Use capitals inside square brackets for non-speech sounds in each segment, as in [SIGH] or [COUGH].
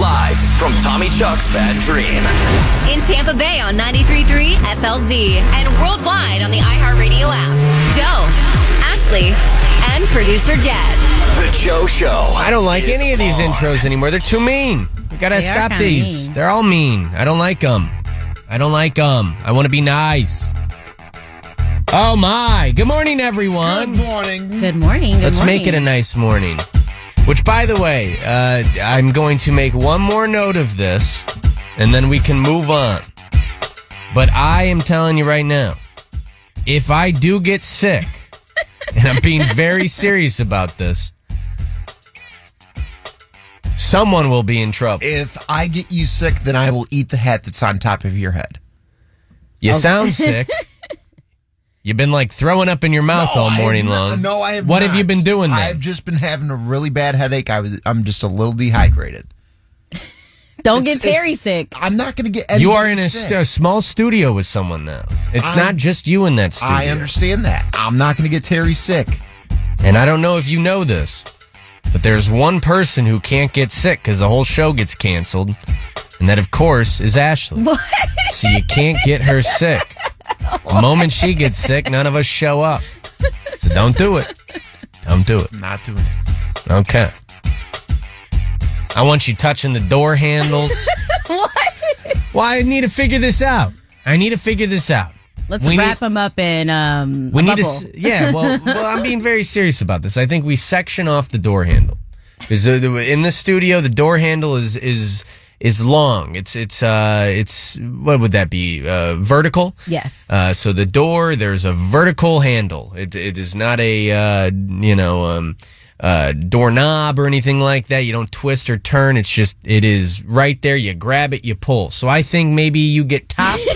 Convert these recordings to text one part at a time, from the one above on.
Live from Tommy Chuck's Bad Dream. In Tampa Bay on 93.3 FLZ and worldwide on the iHeartRadio app. Joe, Ashley, and producer Jed. The Joe Show. I don't like any of these on. intros anymore. They're too mean. We gotta They stop these. mean. They're all mean. I don't like them. I don't like them. I want to be nice. Oh my! Good morning, everyone. Good morning. Good morning. Good Let's morning. make it a nice morning. Which, by the way, uh, I'm going to make one more note of this, and then we can move on. But I am telling you right now, if I do get sick, [LAUGHS] and I'm being very serious about this, someone will be in trouble. If I get you sick, then I will eat the hat that's on top of your head. You sound sick. [LAUGHS] You've been like throwing up in your mouth No, all I have morning not- long. No, I have. What have you been doing then? I've just been having a really bad headache. I was. I'm just a little dehydrated. [LAUGHS] Don't It's- get Terry sick. I'm not going to get. you are in a, sick. st- a small studio with someone now. It's I'm- not just you in that studio. I understand that. I'm not going to get Terry sick. And I don't know if you know this, but there's one person who can't get sick because the whole show gets canceled. And that, of course, is Ashley. So you can't get her sick. [LAUGHS] The moment she gets sick, none of us show up. So don't do it. Don't do it. Not doing it. Okay. I want you touching the door handles. [LAUGHS] what? Well, I need to figure this out. I need to figure this out. Let's We wrap need- him up in um, We a need to, bubble. s- yeah. Well, [LAUGHS] well, I'm being very serious about this. I think we section off the door handle because in the studio the door handle is is is long. It's it's uh it's what would that be? Uh, vertical. Yes. Uh, so the door there's a vertical handle. It it is not a uh, you know um, uh, doorknob or anything like that. You don't twist or turn. It's just it is right there. You grab it, you pull. So I think maybe you get top. [LAUGHS]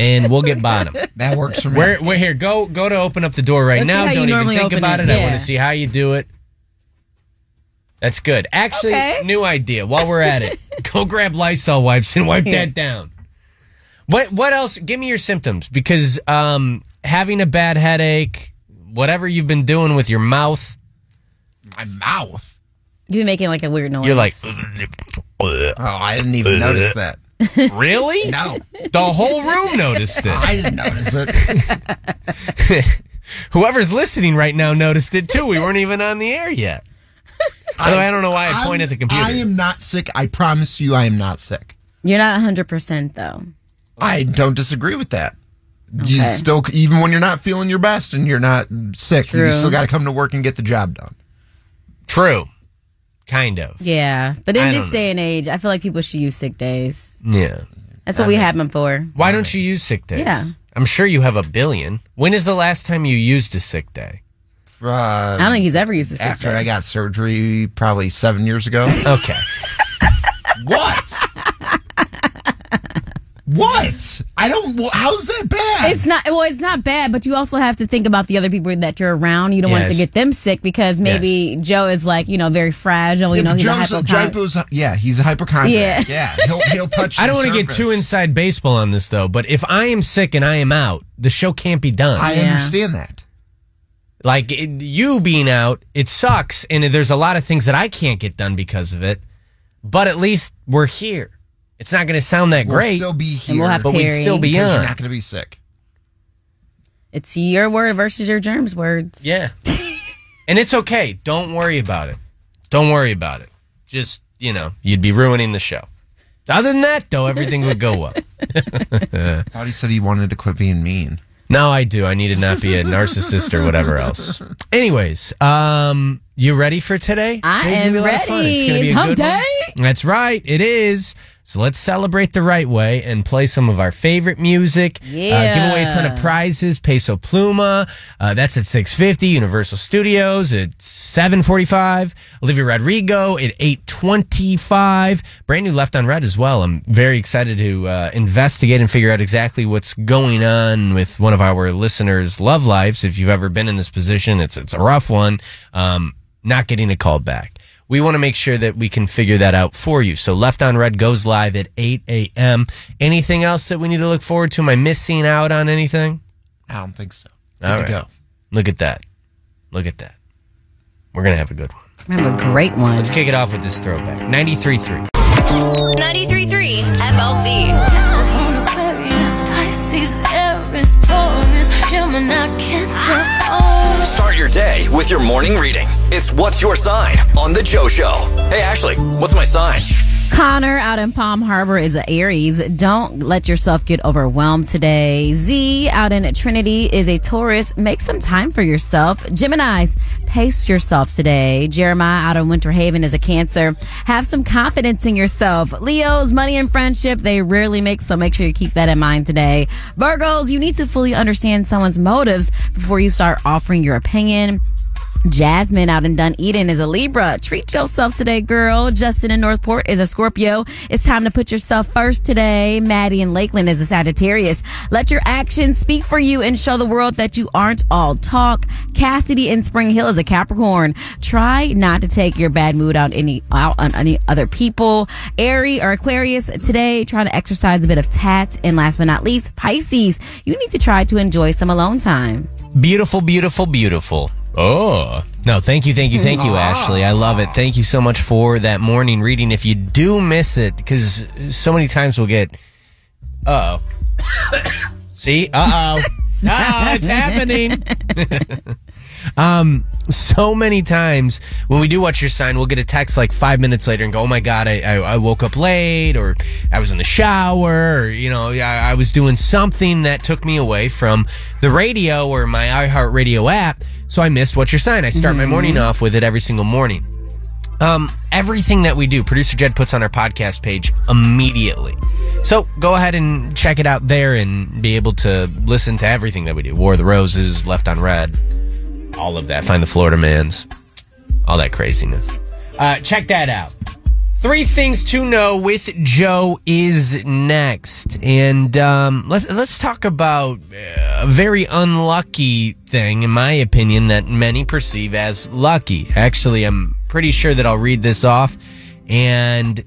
And we'll get bottom. That works for me. We're here? Go, go to open up the door right Let's now. Don't even think about it. it. I want to see how you do it. That's good. Actually, Okay. new idea. While we're at it, [LAUGHS] go grab Lysol wipes and wipe Here. that down. What What else? Give me your symptoms because um, having a bad headache, whatever you've been doing with your mouth, my mouth. You've been making like a weird noise. you're like, Oh, I didn't even notice that. [LAUGHS] really? No, The whole room noticed it. [LAUGHS] I didn't notice it. Whoever's listening right now noticed it too. We weren't even on the air yet. By the way, I don't know why I point I'm- at the computer. I am not sick. I promise you, I am not sick. You're not 100% though. I don't disagree with that. You Okay. still, even when you're not feeling your best and you're not sick, you still got to come to work and get the job done. True. Kind of. Yeah. But in I this don't day and age, I feel like people should use sick days. Yeah. That's what we have them for. Why don't you use sick days? Yeah. I'm sure you have a billion. When is the last time you used a sick day? Uh, I don't think he's ever used a sick after day. I got surgery, probably seven years ago. Okay. [LAUGHS] what? what? I don't. How's that bad? It's not well. It's not bad, but you also have to think about the other people that you're around. You don't want to get them sick because maybe Joe is like you know very fragile. You know he's a Joe's, hypochondriac. Joe's, yeah, he's a hypochondriac. Yeah. Yeah, he'll he'll touch. [LAUGHS] I don't want to get too inside baseball on this though, but if I am sick and I am out, the show can't be done. I Yeah. understand that. Like it, you being out, it sucks, and there's a lot of things that I can't get done because of it. But at least we're here. It's not going to sound that We'll great, still be here, And we'll have but we'd still be because you're not going to be sick. It's your word versus your germs words. Yeah. and it's okay. Don't worry about it. Don't worry about it. Just, you know, you'd be ruining the show. Other than that, though, everything would go well. I [LAUGHS] thought he said he wanted to quit being mean. No, I do. I need to not be a narcissist or whatever else. Anyways, um, you ready for today? I Today's am gonna be a lot of fun. ready. It's gonna be a hump good one. day. That's right. It is. So let's celebrate the right way and play some of our favorite music. Yeah. Uh, give away a ton of prizes. Peso Pluma. Uh, that's at 650. Universal Studios at 745. Olivia Rodrigo at 825. Brand new Left on Read as well. I'm very excited to uh, investigate and figure out exactly what's going on with one of our listeners' love lives. If you've ever been in this position, it's, it's a rough one. Um, not getting a call back. We want to make sure that we can figure that out for you. So Left on Read goes live at 8 a.m. Anything else that we need to look forward to? Am I missing out on anything? I don't think so. All Good to go. Look at that. Look at that. We're going to have a good one. I have a great one. Let's kick it off with this throwback. 93.3. 93.3 FLZ. [LAUGHS] Aries, Taurus, Gemini, Cancer. Start your day with your morning reading. It's What's Your Sign on The Joe Show. Hey, Ashley, what's my sign? Connor out in Palm Harbor is an Aries. Don't let yourself get overwhelmed today. Z out in Trinity is a Taurus. Make some time for yourself. Gemini's, pace yourself today. Jeremiah out in Winter Haven is a Cancer. Have some confidence in yourself. Leo's, money and friendship, they rarely mix, so make sure you keep that in mind today. Virgos, you need to fully understand someone's motives before you start offering your opinion. Jasmine out in Dunedin is a Libra. Treat yourself today, girl. Justin in Northport is a Scorpio. It's time to put yourself first today. Maddie in Lakeland is a Sagittarius. Let your actions speak for you and show the world that you aren't all talk. Cassidy in Spring Hill is a Capricorn. Try not to take your bad mood out any out on any other people. Airy or Aquarius today, try to exercise a bit of tact. And last but not least, Pisces, you need to try to enjoy some alone time. Beautiful, beautiful, beautiful. Oh. No, thank you, thank you, thank you, Ashley. I love it. Thank you so much for that morning reading. If you do miss it, because so many times we'll get, uh oh. [COUGHS] See? Uh oh. oh, [LAUGHS] it's happening. [LAUGHS] um, so many times when we do What's Your Sign, we'll get a text like five minutes later and go, "Oh my god, I, I, I woke up late, or I was in the shower, or you know, I, I was doing something that took me away from the radio or my iHeartRadio app, so I missed what your sign." I start my morning off with it every single morning. Um, everything that we do, producer Jed puts on our podcast page immediately. So go ahead and check it out there and be able to listen to everything that we do. War of the Roses, Left on Read, all of that. Find the Florida Mans, all that craziness. Uh, check that out. Three things to know with Joe is next, and um, let's let's talk about uh, a very unlucky thing, in my opinion, that many perceive as lucky. Actually, I'm pretty sure that I'll read this off, and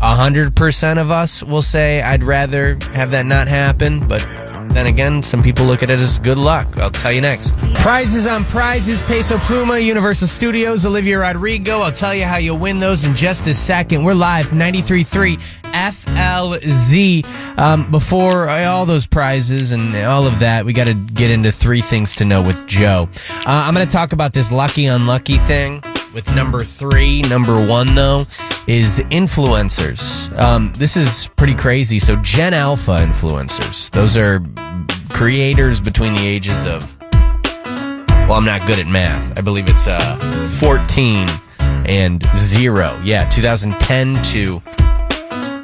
hundred percent of us will say I'd rather have that not happen, but then again, some people look at it as good luck. I'll tell you next. Prizes on prizes, Peso Pluma, Universal Studios, Olivia Rodrigo. I'll tell you how you win those in just a second. We're live, 93.3 FLZ. Um, before all those prizes and all of that, we got to get into three things to know with Joe. Uh, I'm going to talk about this lucky unlucky thing with number three. Number one, though, is influencers. Um, this is pretty crazy. So, Gen Alpha influencers, those are creators between the ages of, well, I'm not good at math. I believe it's uh, 14 and zero. Yeah, 2010 to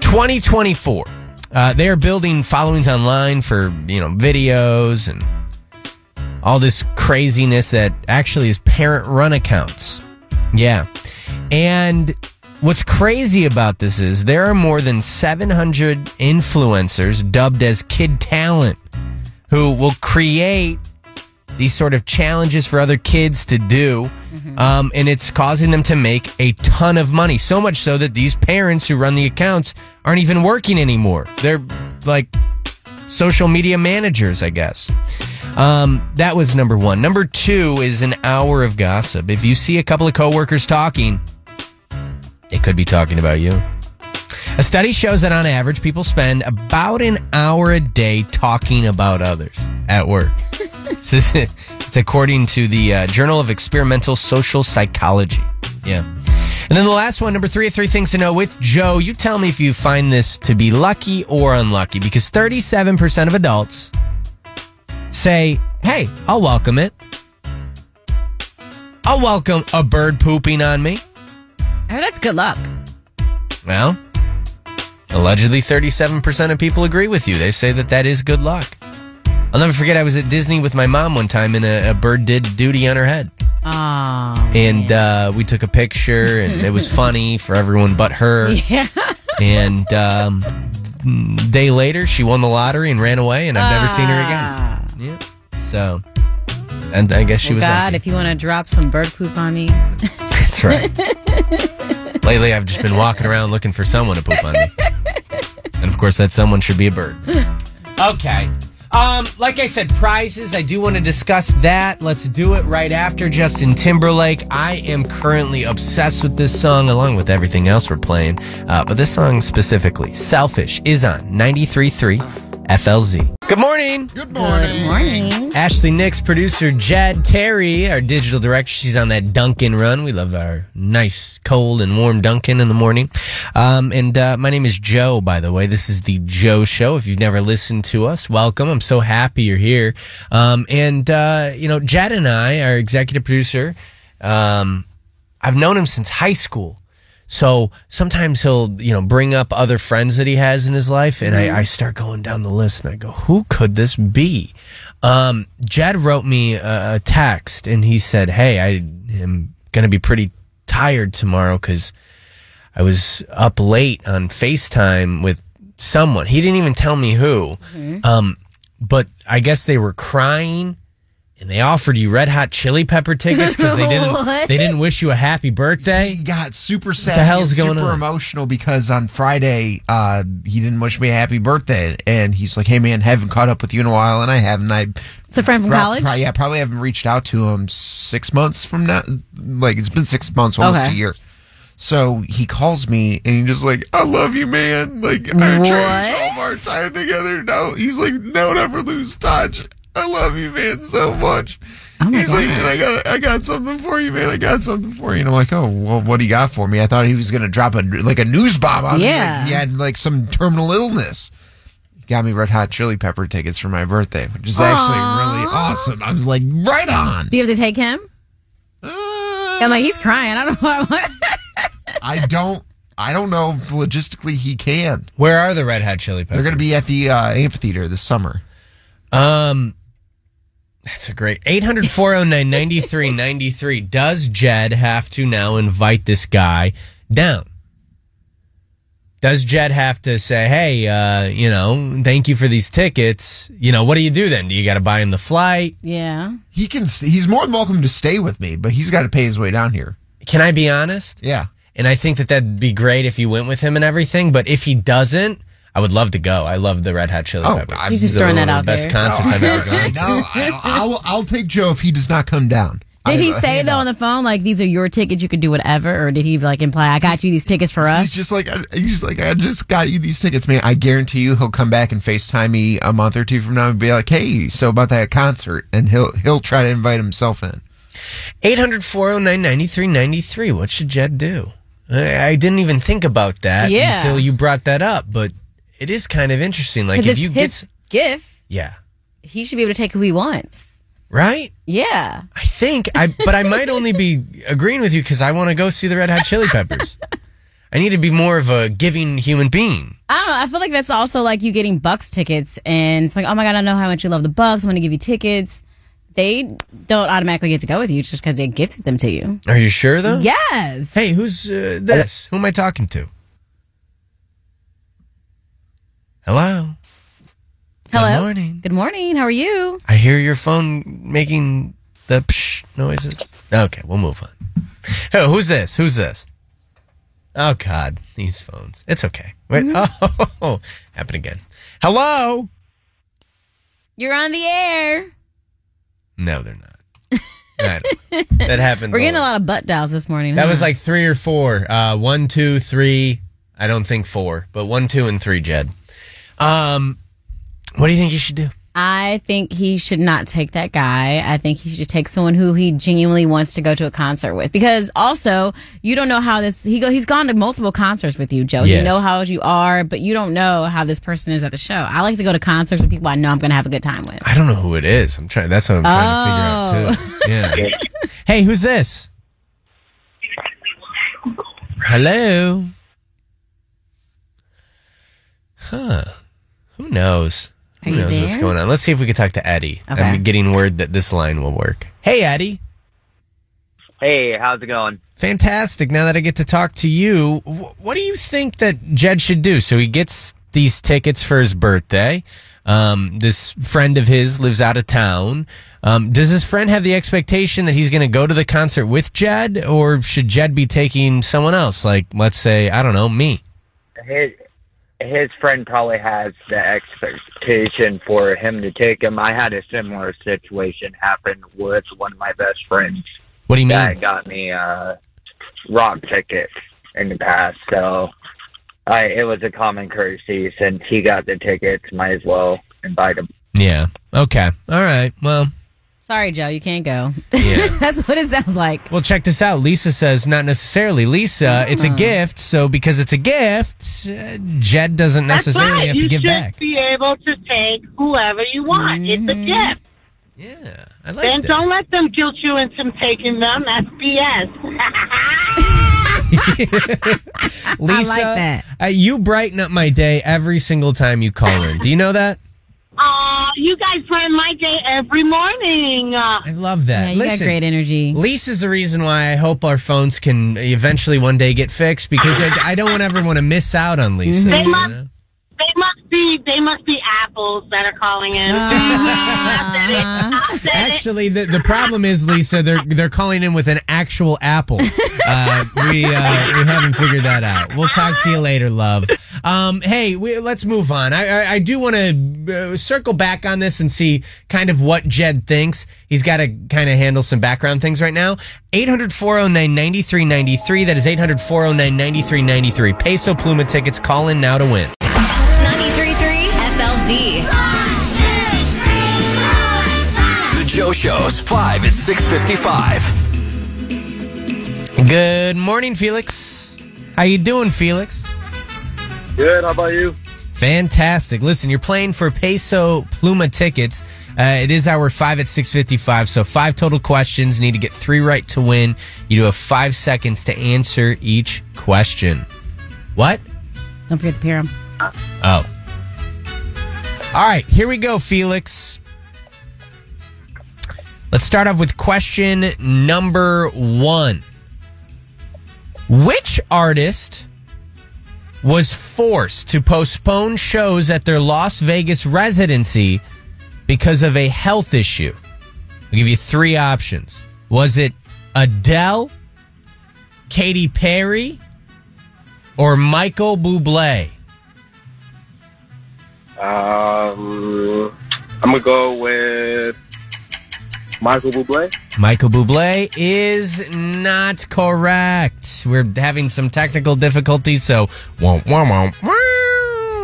2024. Uh, they are building followings online for, you know, videos and all this craziness that actually is parent run accounts. Yeah. And what's crazy about this is there are more than 700 influencers dubbed as kid talent who will create these sort of challenges for other kids to do. Um, and it's causing them to make a ton of money. So much so that these parents who run the accounts aren't even working anymore. They're like social media managers, I guess. Um, that was number one. Number two is an hour of gossip. If you see a couple of coworkers talking, they could be talking about you. A study shows that on average, people spend about an hour a day talking about others at work. [LAUGHS] it's according to the uh, Journal of Experimental Social Psychology. Yeah. And then the last one, number three of three things to know with Joe. You tell me if you find this to be lucky or unlucky because 37% of adults say, hey, I'll welcome it. I'll welcome a bird pooping on me. Oh, that's good luck. Well, allegedly 37% of people agree with you. They say that that is good luck. I'll never forget I was at Disney with my mom one time and a, a bird did duty on her head. Oh. And uh, we took a picture and it was [LAUGHS] funny for everyone but her. Yeah. And um, day later, she won the lottery and ran away, and I've never seen her again. Yeah. So, and I guess she Well, was. God, empty. if you want to drop some bird poop on me, [LAUGHS] That's right. [LAUGHS] Lately, I've just been walking around looking for someone to poop on me, and of course, that someone should be a bird. Okay. Um, like I said, prizes. I do want to discuss that. Let's do it right after Justin Timberlake. I am currently obsessed with this song, along with everything else we're playing. Uh, but this song specifically, "Selfish," is on 93.3 FLZ. Good morning. Good morning. good morning. Ashley Nix, producer Jed Terry, our digital director. She's on that Dunkin' run. We love our nice, cold, and warm Dunkin' in the morning. Um, and uh, my name is Joe, by the way. This is the Joe Show. If you've never listened to us, welcome. I'm so happy you're here. Um, and, uh, you know, Jed and I, our executive producer, um, I've known him since high school. So sometimes he'll, you know, bring up other friends that he has in his life, and I, I start going down the list, and I go, "Who could this be?" Um, Jed wrote me a, a text, and he said, "Hey, I am going to be pretty tired tomorrow because I was up late on Facetime with someone. He didn't even tell me who, um, but I guess they were crying." And they offered you Red Hot Chili Pepper tickets because they [LAUGHS] didn't they didn't wish you a happy birthday. He got super sad. What the hell's He got going super on? emotional because on Friday uh, he didn't wish me a happy birthday, and he's like, "Hey man, haven't caught up with you in a while, and I haven't. I It's a friend from prob- college. pro- yeah, probably haven't reached out to him six months from now. Like it's been six months, almost Okay. a year. So he calls me and he's just like, "I love you, man. Like I What? cherished all of our time together. No, he's like, don't ever lose touch. I love you, man, so much." Oh my he's like, and I got, I got something for you, man. I got something for you. And I'm like, oh, well, what do you got for me? I thought he was gonna drop a like a news bomb on me. Yeah. Like he had like some terminal illness. He got me Red Hot Chili Pepper tickets for my birthday, which is actually really awesome. I was like, right on. Do you have to take him? Uh, I'm like, he's crying. I don't know what. [LAUGHS] I don't. I don't know if logistically he can. Where are the Red Hot Chili Peppers? They're going to be at the uh, amphitheater this summer. Um, that's a great 800 409 9393. Does Jed have to now invite this guy down? Does Jed have to say, hey, uh, you know, thank you for these tickets? You know, what do you do then? Do you got to buy him the flight? yeah. He can. He's more than welcome to stay with me, but he's got to pay his way down here. Can I be honest? Yeah. And I think that that'd be great if you went with him and everything. But if he doesn't, I would love to go. I love the Red Hot Chili Oh, Peppers. I'm He's just throwing that of out the best there. concerts I've ever gone to. [LAUGHS] No, I, I'll I'll take Joe if he does not come down. Did he say though on the phone like these are your tickets? You could do whatever, or did he like imply I got you these tickets for us? He's just like I- he's just like I just got you these tickets, man. I guarantee you he'll come back and FaceTime me a month or two from now and be like, "Hey, so about that concert?" And he'll he'll try to invite himself in. 800 409 9393. What should Jed do? I, I didn't even think about that Yeah. until you brought that up, but it is kind of interesting. Like if you his get. gift, Yeah. he should be able to take who he wants. Right? Yeah. I think I, but I might only be agreeing with you because I want to go see the Red Hot Chili Peppers. [LAUGHS] I need to be more of a giving human being. I don't know. I feel like that's also like you getting Bucs tickets, and it's like, oh my god, I know how much you love the Bucs. I'm going to give you tickets. They don't automatically get to go with you just because they gifted them to you. Are you sure though? Yes. Hey, who's uh, this? Who am I talking to? Hello. Hello. Good morning. Good morning. How are you? I hear your phone making the psh noises. Okay, we'll move on. Oh, who's this? Who's this? Oh God, these phones. It's okay. Wait. Oh, [LAUGHS] happened again. Hello. You're on the air. No, they're not. I don't know. That happened. [LAUGHS] We're getting a lot of butt dials this morning. That huh? was like three or four. Uh, one, two, three. I don't think four, but one, two, and three. Jed. Um, what do you think you should do? I think he should not take that guy. I think he should take someone who he genuinely wants to go to a concert with. Because also, you don't know how this he go. He's gone to multiple concerts with you, Joe. You Yes. know how you are, but you don't know how this person is at the show. I like to go to concerts with people I know I'm going to have a good time with. I don't know who it is. I'm trying. That's what I'm trying to figure out too. Yeah. [LAUGHS] hey, who's this? Hello. Who knows? Are Who you knows what's going on? Let's see if we can talk to Eddie. Okay. I'm getting word that this line will work. Hey, Eddie. Hey, how's it going? Fantastic. Now that I get to talk to you, what do you think that Jed should do? So he gets these tickets for his birthday. Um, this friend of his lives out of town. Um, does his friend have the expectation that he's going to go to the concert with Jed, or should Jed be taking someone else? Like, let's say, I don't know, me. His his friend probably has the expectation for him to take him. I had a similar situation happen with one of my best friends What do you mean? that got me a rock ticket in the past. So I it was a common courtesy since he got the tickets, might as well invite him. Yeah. Okay. All right. Well, Sorry, Joe, you can't go. Yeah. [LAUGHS] That's what it sounds like. Well, check this out. Lisa says not necessarily. Lisa, it's a gift, so because it's a gift, uh, Jed doesn't necessarily have to you give should back. be able to take whoever you want. It's a gift. Yeah, I like And this. don't let them guilt you into taking them. That's BS. Lisa, [LAUGHS] [LAUGHS] I like that. Uh, you brighten up my day every single time you call in. Do you know that? You guys brighten my day every morning. I love that. Yeah, you Listen, got great energy. Lisa's the reason why I hope our phones can eventually one day get fixed because I, I don't ever want to miss out on Lisa. Mm-hmm. they you must. know? They must be. They must be apples that are calling in. [LAUGHS] I said it. I said it. Actually, the, the problem is, Lisa, they're they're calling in with an actual apple. [LAUGHS] Uh, we uh, we haven't figured that out. We'll talk to you later, love. Um, hey, we, let's move on. I I, I do want to uh, circle back on this and see kind of what Jed thinks. He's got to kind of handle some background things right now. 800 409 9393. That is 800 409 9393. Peso Pluma tickets. Call in now to win. 93.3 The Joe Show's 5 at 655. Good morning, Felix. How you doing, Felix? Good, how about you? Fantastic. Listen, you're playing for Peso Pluma tickets. Uh, it is our five at 655. So five total questions. You need to get three right to win. You do have five seconds to answer each question. What? Don't forget to pair them. Oh. All right, here we go, Felix. Let's start off with question number one. Which artist was forced to postpone shows at their Las Vegas residency because of a health issue? I'll give you three options. Was it Adele, Katy Perry, or Michael Bublé? Um, I'm gonna go with Michael Bublé. Michael Bublé is not correct. We're having some technical difficulties, so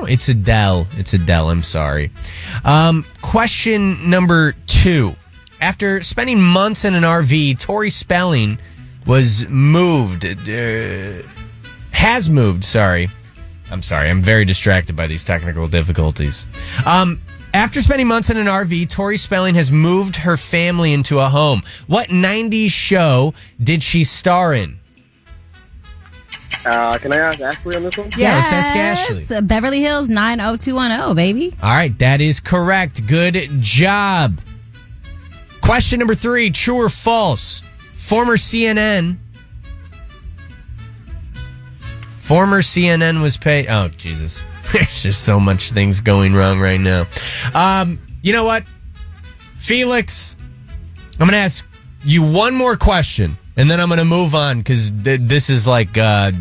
it's Adele. It's Adele. I'm sorry. Um, question number two. After spending months in an RV, Tori Spelling was moved. Uh, has moved. Sorry. I'm sorry. I'm very distracted by these technical difficulties. Um, after spending months in an RV, Tori Spelling has moved her family into a home. What 90s show did she star in? Uh, can I ask Ashley on this one? Yeah, let's ask Ashley. Yes, Beverly Hills 90210, baby. All right, that is correct. Good job. Question number three true or false? Former CNN. Former CNN was paid. Oh, Jesus. [LAUGHS] There's just so much things going wrong right now. Um, you know what? Felix, I'm going to ask you one more question and then I'm going to move on because th- this is like, uh,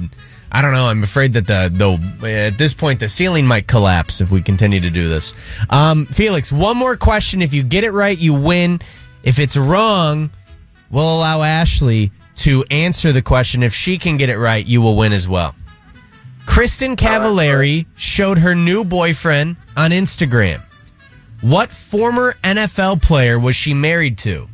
I don't know. I'm afraid that the, the, at this point, the ceiling might collapse if we continue to do this. Um, Felix, one more question. If you get it right, you win. If it's wrong, we'll allow Ashley to answer the question. If she can get it right, you will win as well. Kristin Cavallari showed her new boyfriend on Instagram. What former NFL player was she married to?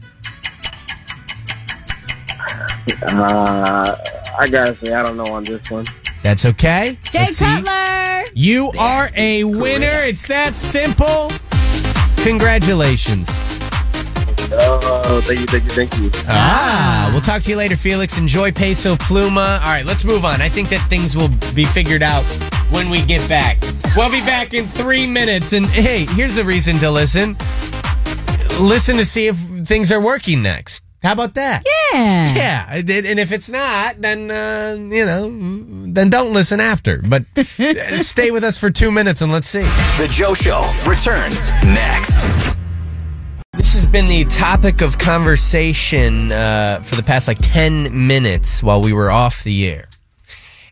Uh, I gotta say, I don't know on this one. That's okay. Jay Let's see. Cutler. You are a winner. It's that simple. Congratulations. Oh, thank you, thank you, thank you. Ah, we'll talk to you later, Felix. Enjoy Peso Pluma. All right, let's move on. I think that things will be figured out when we get back. We'll be back in three minutes. And hey, here's a reason to listen. Listen to see if things are working next. How about that? Yeah. Yeah. And and if it's not, then, uh, you know, then don't listen after. But uh, [LAUGHS] stay with us for two minutes and let's see. The Joe Show returns next. Has been the topic of conversation uh, for the past like 10 minutes while we were off the air.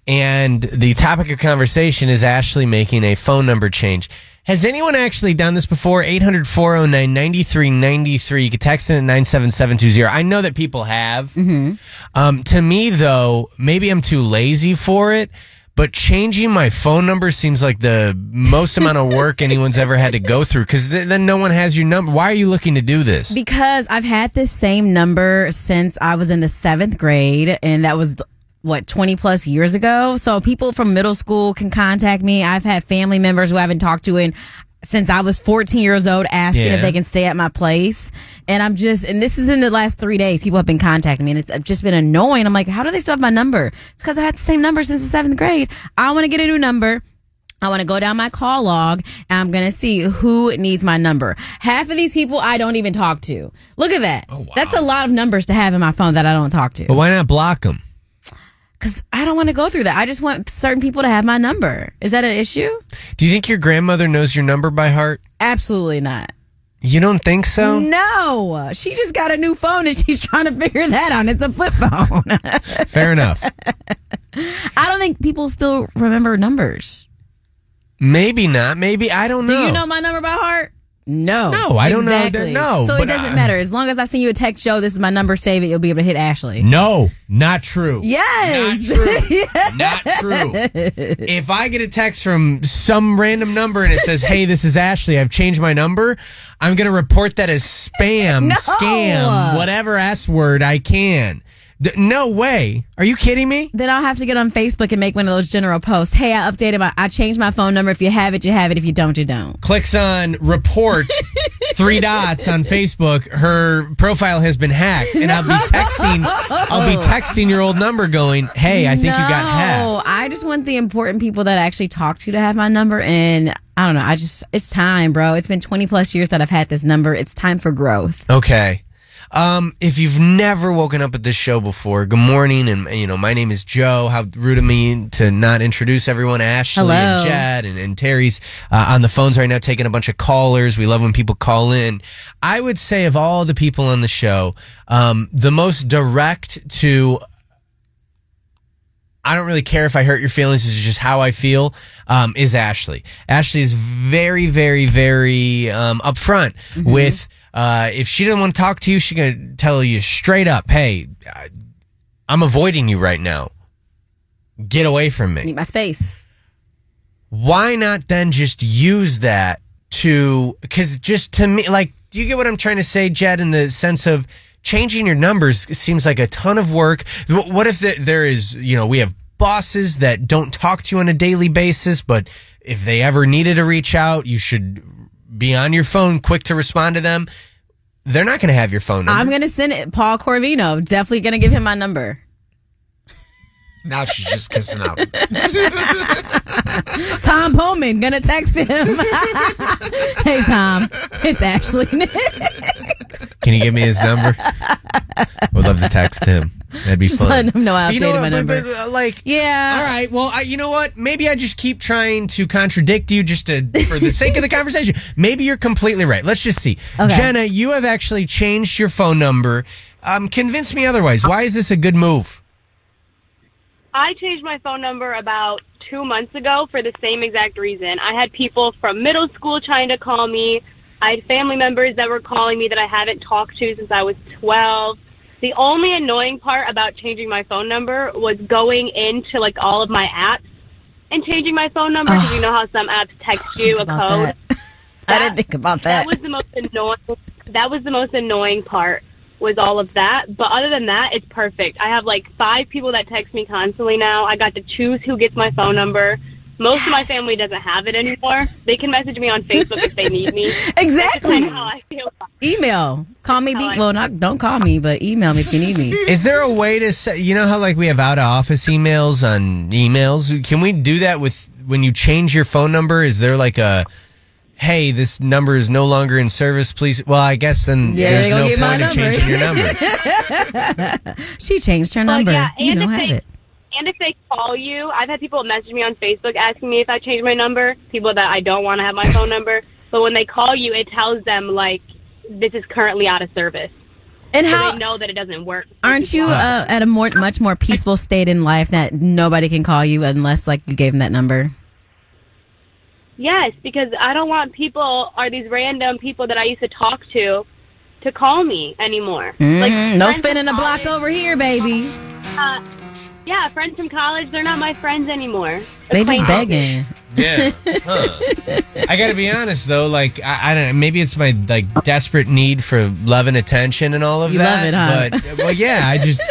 And the topic of conversation is Ashley making a phone number change. Has anyone actually done this before? 800 409 9393. You can text in at 97720. I know that people have. Mm-hmm. Um, to me, though, maybe I'm too lazy for it, but changing my phone number seems like the most amount of work anyone's ever had to go through because th- then no one has your number. Why are you looking to do this? Because I've had this same number since I was in the seventh grade, and that was what 20 plus years ago. So people from middle school can contact me. I've had family members who I haven't talked to in since I was 14 years old asking Yeah. if they can stay at my place. And I'm just, and this is in the last three days. People have been contacting me and it's just been annoying. I'm like, how do they still have my number? It's because I had the same number since the seventh grade. I want to get a new number. I want to go down my call log and I'm going to see who needs my number. Half of these people I don't even talk to. Look at that. Oh, wow. That's a lot of numbers to have in my phone that I don't talk to. But why not block them? Because I don't want to go through that. I just want certain people to have my number. Is that an issue? Do you think your grandmother knows your number by heart? Absolutely not. You don't think so? No, she just got a new phone and [LAUGHS] she's trying to figure that out. It's a flip phone. [LAUGHS] Fair enough. I don't think people still remember numbers. Maybe not. Maybe I don't know. Do you know my number by heart? No. No, I don't know no, So it doesn't I- matter. As long as I send you a text, Joe, this is my number, save it, you'll be able to hit Ashley. No, not true. Yes. Not true. [LAUGHS] Not true. If I get a text from some random number and it says, "Hey, this is Ashley. I've changed my number," I'm going to report that as spam, [LAUGHS] No. scam, whatever s word I can. D- no way. Are you kidding me? Then I'll have to get on Facebook and make one of those general posts. Hey, I updated my, I changed my phone number. If you have it, you have it. If you don't, you don't. Clicks on report, [LAUGHS] three dots on Facebook. Her profile has been hacked, and I'll be texting. I'll be texting your old number, going, "Hey, I think you got hacked." No, I just want the important people that I actually talk to to have my number. And I don't know. I just, it's time, bro. It's been 20 plus years that I've had this number. It's time for growth. Okay. Um, if you've never woken up at this show before, good morning, and you know my name is Joe. How rude of me to not introduce everyone. Ashley Hello. and Jed and, and Terry's uh, on the phones right now, taking a bunch of callers. We love when people call in. I would say of all the people on the show, um, the most direct to I don't really care if I hurt your feelings. This is just how I feel. Um, is Ashley? Ashley is very, very, very um, upfront with uh, if she doesn't want to talk to you, she's gonna tell you straight up, "Hey, I'm avoiding you right now. Get away from me." Need my space. why not then just use that to because just to me like do you get what i'm trying to say jed in the sense of changing your numbers seems like a ton of work what if the- there is you know we have bosses that don't talk to you on a daily basis but if they ever needed to reach out you should be on your phone quick to respond to them they're not going to have your phone number I'm going to send it. Paul Corvino. Definitely going to give him my number. Now she's just kissing up. [LAUGHS] Tom Pullman. Going to text him. [LAUGHS] hey, Tom. It's Ashley. [LAUGHS] Can you give me his number? Would love to text him. That'd be [LAUGHS] Just fun. letting him know I But you know what, my but- number. but, uh, like, yeah. all right. Well, I, you know what? Maybe I just keep trying to contradict you just to for the sake of the conversation. [LAUGHS] Maybe you're completely right. Let's just see. Okay. Jenna, you have actually changed your phone number. Um, convince me otherwise. Why is this a good move? I changed my phone number about two months ago for the same exact reason. I had people from middle school trying to call me. I had family members that were calling me that I haven't talked to since I was 12. The only annoying part about changing my phone number was going into like all of my apps and changing my phone number because you know [SIGHS] how some apps text you a code. that. [LAUGHS] I didn't think about that. That was the most annoying. That was the most annoying part. Was all of that, but other than that, it's perfect. I have like five people that text me constantly now. I got to choose who gets my phone number. Most of my family doesn't have it anymore. They can message me on Facebook if they need me. [LAUGHS] Exactly. That's how I feel. Email. Call me. Be, well, not don't call me, but email me if you need me. [LAUGHS] Is there a way to say? You know how like we have out of office emails on emails. Can we do that with when you change your phone number, is there like a hey, this number is no longer in service, please? Well, I guess then Yeah, there's no point of number. changing your [LAUGHS] number. she changed her Well, number. yeah, you and don't have they- it. And if they call you, I've had people message me on Facebook asking me if I changed my number. People that I don't want to have my phone number, but when they call you, it tells them like this is currently out of service. And so how- they know that it doesn't work. Aren't you uh, at a more much more peaceful state in life that nobody can call you unless like you gave them that number? Yes, because I don't want people or these random people that I used to talk to to call me anymore. Mm, no spinning a block over here, baby. Uh, yeah, friends from college, they're not my friends anymore. They just Acquaintances. begging. Yeah. Huh. I got to be honest though, like I, I don't know, maybe it's my like desperate need for love and attention and all of You that. love it, huh? But well, yeah, I just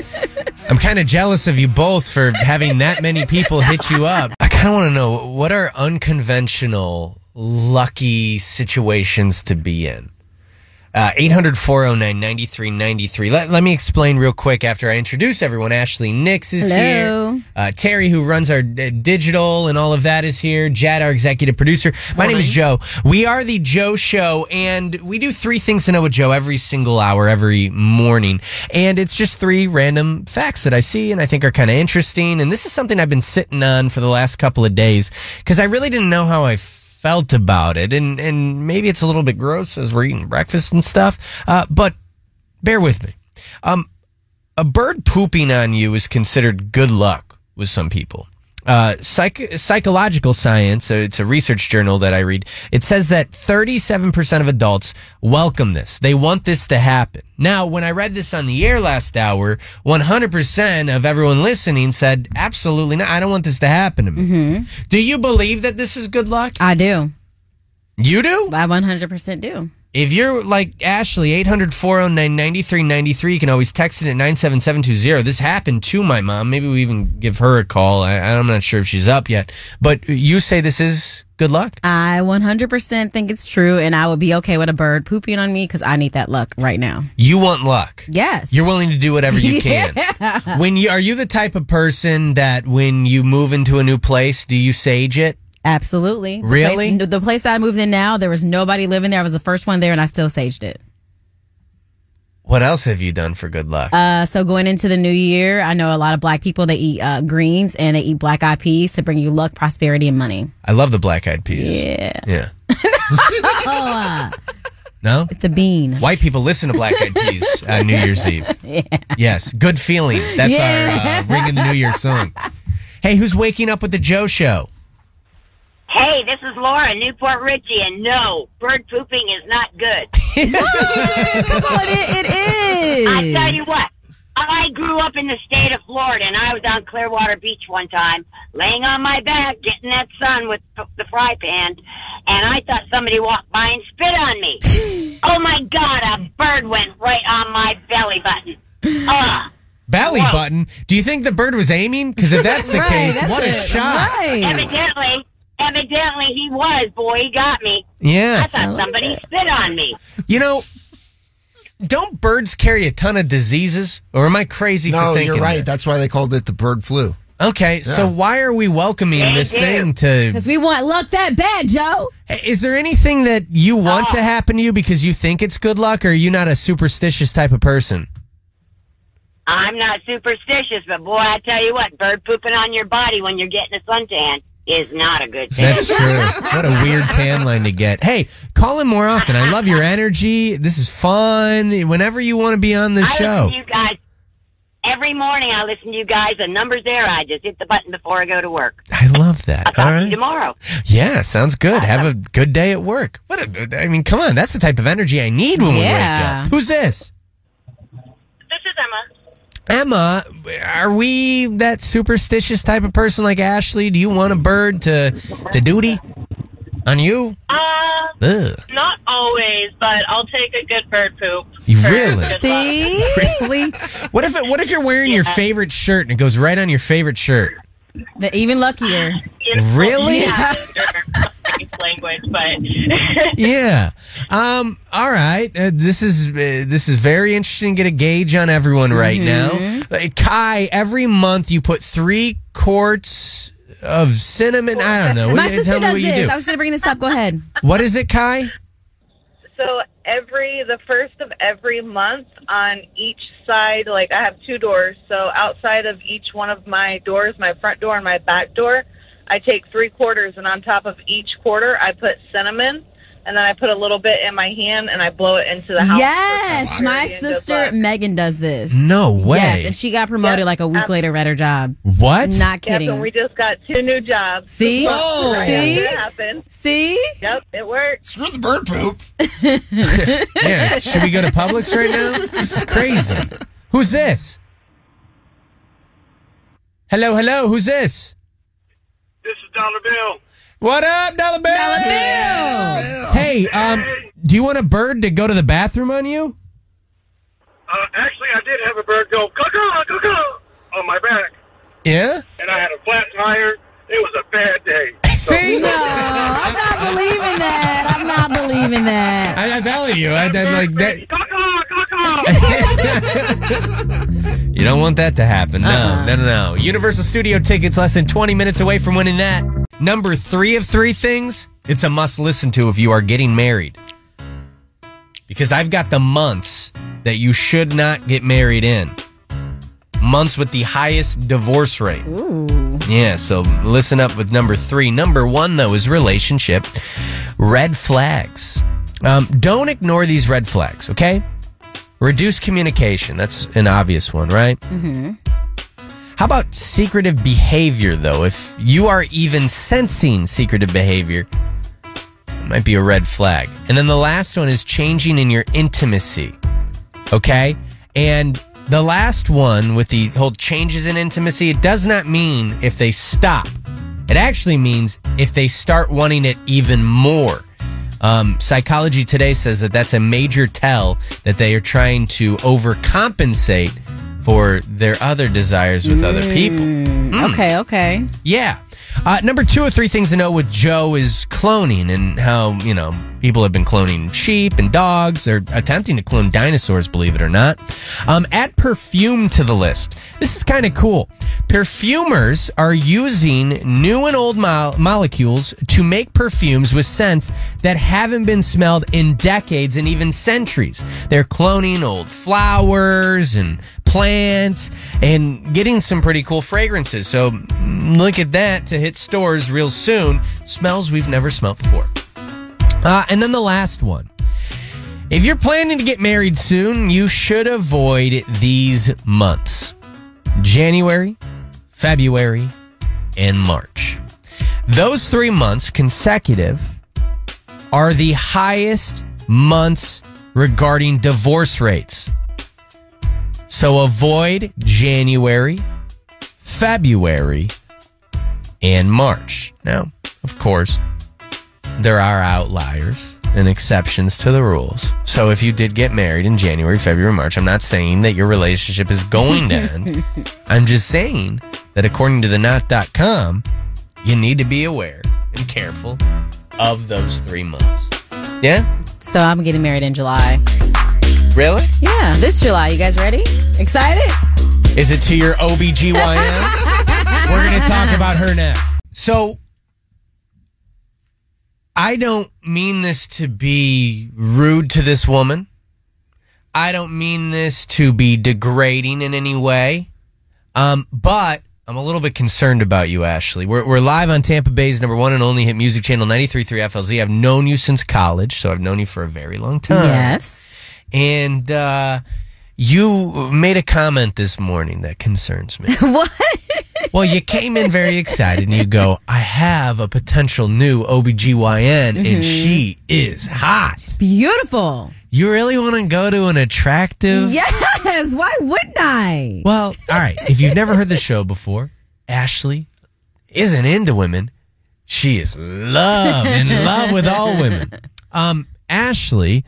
I'm kind of jealous of you both for having that many people hit you up. I kind of want to know what are unconventional, lucky situations to be in. Uh, 800 409 9393. Let, let me explain real quick after I introduce everyone. Ashley Nix is Hello. here. Uh, Terry, who runs our uh, digital and all of that, is here. Jed, our executive producer. My name is Joe. We are the Joe Show, and we do three things to know with Joe every single hour, every morning. And it's just three random facts that I see and I think are kind of interesting. And this is something I've been sitting on for the last couple of days because I really didn't know how I felt about it. And, and maybe it's a little bit gross as we're eating breakfast and stuff. Uh, but bear with me. Um, a bird pooping on you is considered good luck with some people. Uh, psych- psychological science, uh, it's a research journal that I read. It says that 37% of adults welcome this. They want this to happen. Now, when I read this on the air last hour, 100% of everyone listening said, absolutely not. I don't want this to happen to me. Do you believe that this is good luck? I do. You do? I 100% do. If you're like Ashley, 800 409 9393, you can always text it at 97720. This happened to my mom. Maybe we even give her a call. I, I'm not sure if she's up yet. But you say this is good luck? I 100% think it's true, and I would be okay with a bird pooping on me because I need that luck right now. You want luck. Yes. You're willing to do whatever you [LAUGHS] can. Yeah. When you are you the type of person that when you move into a new place, do you sage it? Absolutely. The Really? place- the place I moved in now, there was nobody living there. I was the first one there, and I still saged it. What else have you done for good luck? Uh, so going into the new year, I know a lot of black people they eat uh, greens and they eat black eyed peas to bring you luck, prosperity, and money. I love the black eyed peas. Yeah. Yeah. oh, [LAUGHS] uh, No? it's a bean. White people listen to Black Eyed Peas [LAUGHS] uh, New Year's Eve. Yeah. Yes, good feeling. That's Yeah. our uh, ring in the New Year song. Hey, who's waking up with the Joe Show? Hey, this is Laura, New Port Richey, and no, bird pooping is not good. [LAUGHS] Come on, it, it is. I tell you what, I grew up in the state of Florida, and I was on Clearwater Beach one time, laying on my back, getting that sun with the fry pan, and I thought somebody walked by and spit on me. [LAUGHS] oh my God, a bird went right on my belly button. Ugh. Belly Whoa. button. Do you think the bird was aiming? Because if that's the [LAUGHS] Right, case, that's what a shot. Right. Evidently, evidently he was. Boy, he got me. Yeah. I thought somebody spit on me. You know, don't birds carry a ton of diseases? Or am I crazy for No, thinking you're right. that? That's why they called it the bird flu. Okay, so Yeah. why are we welcoming They this do. thing to Because we want luck that bad, Joe. Is there anything that you want Oh. to happen to you because you think it's good luck, or are you not a superstitious type of person? I'm not superstitious, but boy, I tell you what, bird pooping on your body when you're getting a suntan is not a good thing. That's true. what a weird tan line to get. Hey, call in more often. I love your energy. This is fun. Whenever you want to be on the I show. listen to you guys every morning. I listen to you guys. The numbers there. I just hit the button before I go to work. I love that. I'll talk All to you tomorrow. Yeah, sounds good. Have a good day at work. What a, I mean, come on. That's the type of energy I need when we wake up. Who's this? This is Emma. Emma, are we that superstitious type of person like Ashley? Do you want a bird to to duty on you? Uh, Ugh. not always, but I'll take a good bird poop. You for really? good luck. See? [LAUGHS] [LAUGHS] Really? What if it, what if you're wearing your favorite shirt and it goes right on your favorite shirt? The, even luckier. You know, Really? Yeah. [LAUGHS] language, but [LAUGHS] Yeah. Um. All right. Uh, this is uh, this is very interesting. to Get a gauge on everyone right now. Uh, Kai, every month you put three quarts of cinnamon. I don't know. My Tell sister me does what this. do. I was going to bring this up. Go ahead. What is it, Kai? So every the first of every month on each side, like I have two doors. So outside of each one of my doors, my front door and my back door, I take three quarters, and on top of each quarter, I put cinnamon, and then I put a little bit in my hand, and I blow it into the house. Yes, my sister Megan does this. No way. Yes, and she got promoted Yep. like a week uh, later at her job. What? Not Yep, kidding. and we just got two new jobs. See? Oh, See? It happened. See? Yep, it worked. Screw the bird poop. [LAUGHS] Yeah, should we go to Publix right now? This is crazy. Who's this? Hello, hello. Who's this? This is Dollar Bill. What up, Dollar Bill? Dollar Bill. Hey, um, do you want a bird to go to the bathroom on you? Uh, actually, I did have a bird go caw caw on my back, Yeah. and I had a flat tire. It was a bad day. See? No, I'm not believing that. I'm not believing that. I, I'm telling you, I, I like that. [LAUGHS] You don't want that to happen. No, Uh-uh. no, no, no. Universal Studio tickets less than 20 minutes away from winning that. Number three of three things, it's a must listen to if you are getting married. Because I've got the months that you should not get married in. Months with the highest divorce rate. Yeah, so listen up with number three. Number one, though, is relationship red flags. Um, don't ignore these red flags, okay? Reduce communication. That's an obvious one, right? Mm-hmm. How about secretive behavior, though? If you are even sensing secretive behavior, it might be a red flag. And then the last one is changing in your intimacy. Okay? And the last one with the whole changes in intimacy, it does not mean if they stop. It actually means if they start wanting it even more. Um, Psychology Today says that that's a major tell that they are trying to overcompensate for their other desires with other people. Mm, Okay, okay. Yeah. Uh, number two or three things to know with Joe is cloning and how, you know, people have been cloning sheep and dogs. They're attempting to clone dinosaurs, believe it or not. Um, add perfume to the list. This is kind of cool. Perfumers are using new and old mo- molecules to make perfumes with scents that haven't been smelled in decades and even centuries. They're cloning old flowers and plants and getting some pretty cool fragrances. So mm, look at that to hit stores real soon. Smells we've never smelled before. Uh, and then the last one. If you're planning to get married soon, you should avoid these months January, February, and March. Those three months consecutive are the highest months regarding divorce rates. So avoid January, February, and March. Now, of course, there are outliers and exceptions to the rules. So if you did get married in January, February, March, I'm not saying that your relationship is going to end. [LAUGHS] I'm just saying that according to the knot.com, you need to be aware and careful of those three months. Yeah? So I'm getting married in July. Really? Yeah, this July. You guys ready? Excited? Is it to your OBGYN? [LAUGHS] We're going to talk about her next. So, I don't mean this to be rude to this woman. I don't mean this to be degrading in any way. Um, but I'm a little bit concerned about you, Ashley. We're, we're live on Tampa Bay's number one and only hit music channel 93.3 FLZ. I've known you since college, so I've known you for a very long time. Yes. And uh, you made a comment this morning that concerns me. [LAUGHS] what? Well, you came in very excited and you go, I have a potential new OBGYN Mhm. and she is hot. Beautiful. You really want to go to an attractive? Yes. Why wouldn't I? Well, all right. If you've never heard the show before, Ashley isn't into women. She is love in love with all women. Um, Ashley,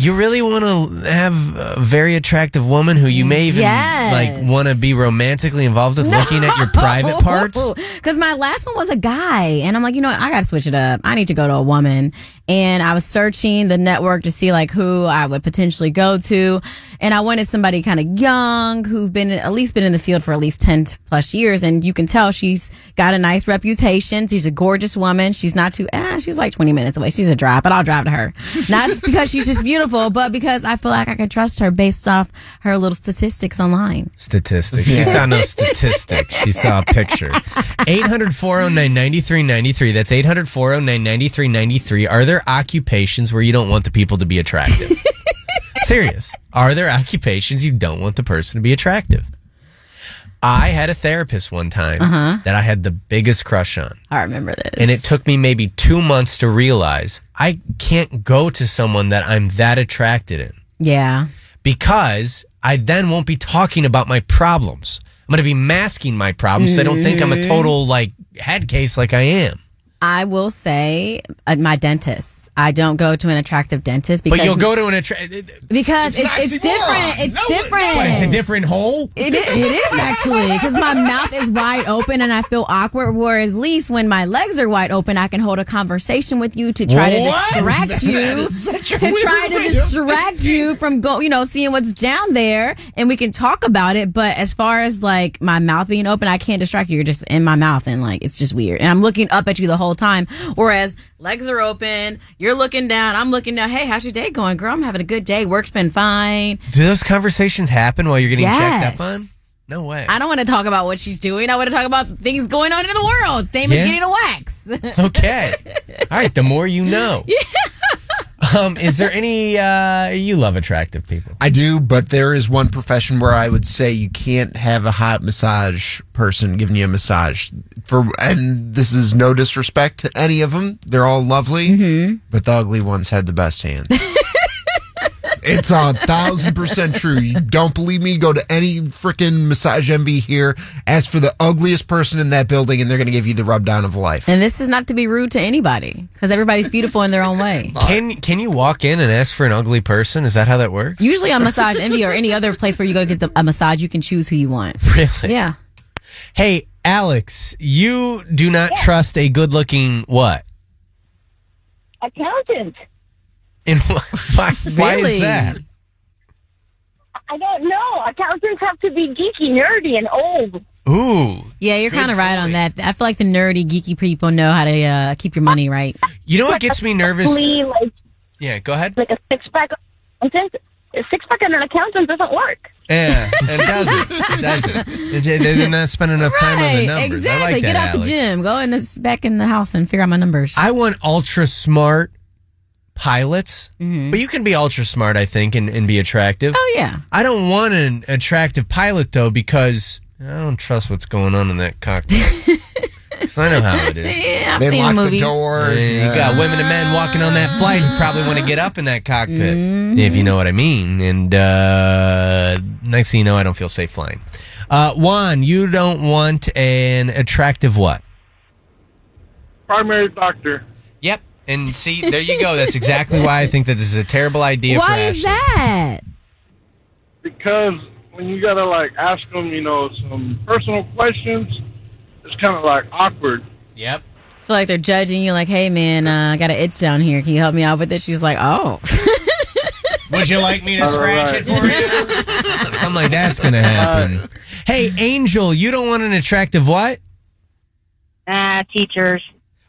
you really want to have a very attractive woman who you may even Yes. like want to be romantically involved with, looking at your private [LAUGHS] parts. [LAUGHS] Because my last one was a guy, and I'm like, you know, what? I got to switch it up. I need to go to a woman. And I was searching the network to see like who I would potentially go to. And I wanted somebody kind of young who've been at least been in the field for at least 10 plus years. And you can tell she's got a nice reputation. She's a gorgeous woman. She's not too, eh, she's like 20 minutes away. She's a drive, but I'll drive to her. [LAUGHS] Not because she's just beautiful, but because I feel like I can trust her based off her little statistics online. Statistics. She saw no statistics. She saw a picture. [LAUGHS] 800 409 9393. That's 800 409 9393. Are there occupations where you don't want the people to be attractive? [LAUGHS] Serious. Are there occupations you don't want the person to be attractive? I had a therapist one time Uh-huh. that I had the biggest crush on. I remember this. And it took me maybe two months to realize I can't go to someone that I'm that attracted in Yeah. because I then won't be talking about my problems. I'm going to be masking my problems so I don't think I'm a Mhm. total like head case like I am. I will say uh, my dentist. I don't go to an attractive dentist because But you'll go to an attra- because It's it's, it's, different. It's different. What, it's a different hole? It is, it is actually because my mouth is wide open and I feel awkward. Whereas, at least when my legs are wide open, I can hold a conversation with you to try to distract you, to try to to- distract you from go, you know, seeing what's down there, and we can talk about it. But as far as like my mouth being open, I can't distract you. You're just in my mouth, and like it's just weird. And I'm looking up at you the whole time. Whereas legs are open, you're looking down, I'm looking down. Hey, how's your day going, girl? I'm having a good day. Work's been fine. Do those conversations happen while you're getting checked up on? No way. I don't want to talk about what she's doing. I want to talk about things going on in the world. Same Yeah. as getting a wax. [LAUGHS] Okay. All right. The more you know. [LAUGHS] Um, is there any uh you love attractive people? I do, but there is one profession where I would say you can't have a hot massage person giving you a massage. For and this is no disrespect to any of them; they're all lovely, Mm-hmm. but the ugly ones had the best hands. [LAUGHS] it's a thousand percent true. You don't believe me? Go to any freaking Massage Envy here. Ask for the ugliest person in that building, and they're going to give you the rubdown of life. And this is not to be rude to anybody because everybody's beautiful in their own way. [LAUGHS] Can can you walk in and ask for an ugly person? Is that how that works? Usually on Massage Envy or any other place where you go get the, a massage, you can choose who you want. [LAUGHS] Really? Yeah. Hey, Alex, you do not trust a good-looking what? Accountant. And why? Why, why Really? is that? I don't know. Accountants have to be geeky, nerdy, and old. Ooh. Yeah, you're kind of right on that. I feel like the nerdy, geeky people know how to uh, keep your money right. You know what gets me nervous? Like Yeah, go ahead. like a six pack. Accountant, a six pack and an accountant doesn't work. Yeah, it doesn't. It [LAUGHS] doesn't. It- They did not spend enough time on the Right, numbers. I exactly. like Get out Alex. the gym. Go in the, back in the house and figure out my numbers. I want ultra smart pilots, Mm-hmm. but you can be ultra smart, I think, and, and be attractive. Oh yeah. I don't want an attractive pilot though because I don't trust what's going on in that cockpit. [LAUGHS] 'Cause I know how it is. Yeah, I've They seen lock the movies. door. Yeah, You got women and men walking on that flight who probably want to get up in that cockpit, Mm-hmm. if you know what I mean. And uh, next thing you know, I don't feel safe flying. Uh, Juan, you don't want an attractive what? Primary doctor. Yep. And see, there you go. That's exactly why I think that this is a terrible idea for Why is Ashley. that? Because when you gotta like ask them, you know, some personal questions, it's kind of like awkward. Yep. I feel like they're judging you. Like, hey man, uh, I got an itch down here. Can you help me out with it? She's like, oh. [LAUGHS] Would you like me to All scratch right. it for you? [LAUGHS] Something like that's going to happen. Hey, Angel, you don't want an attractive what? Ah, teachers.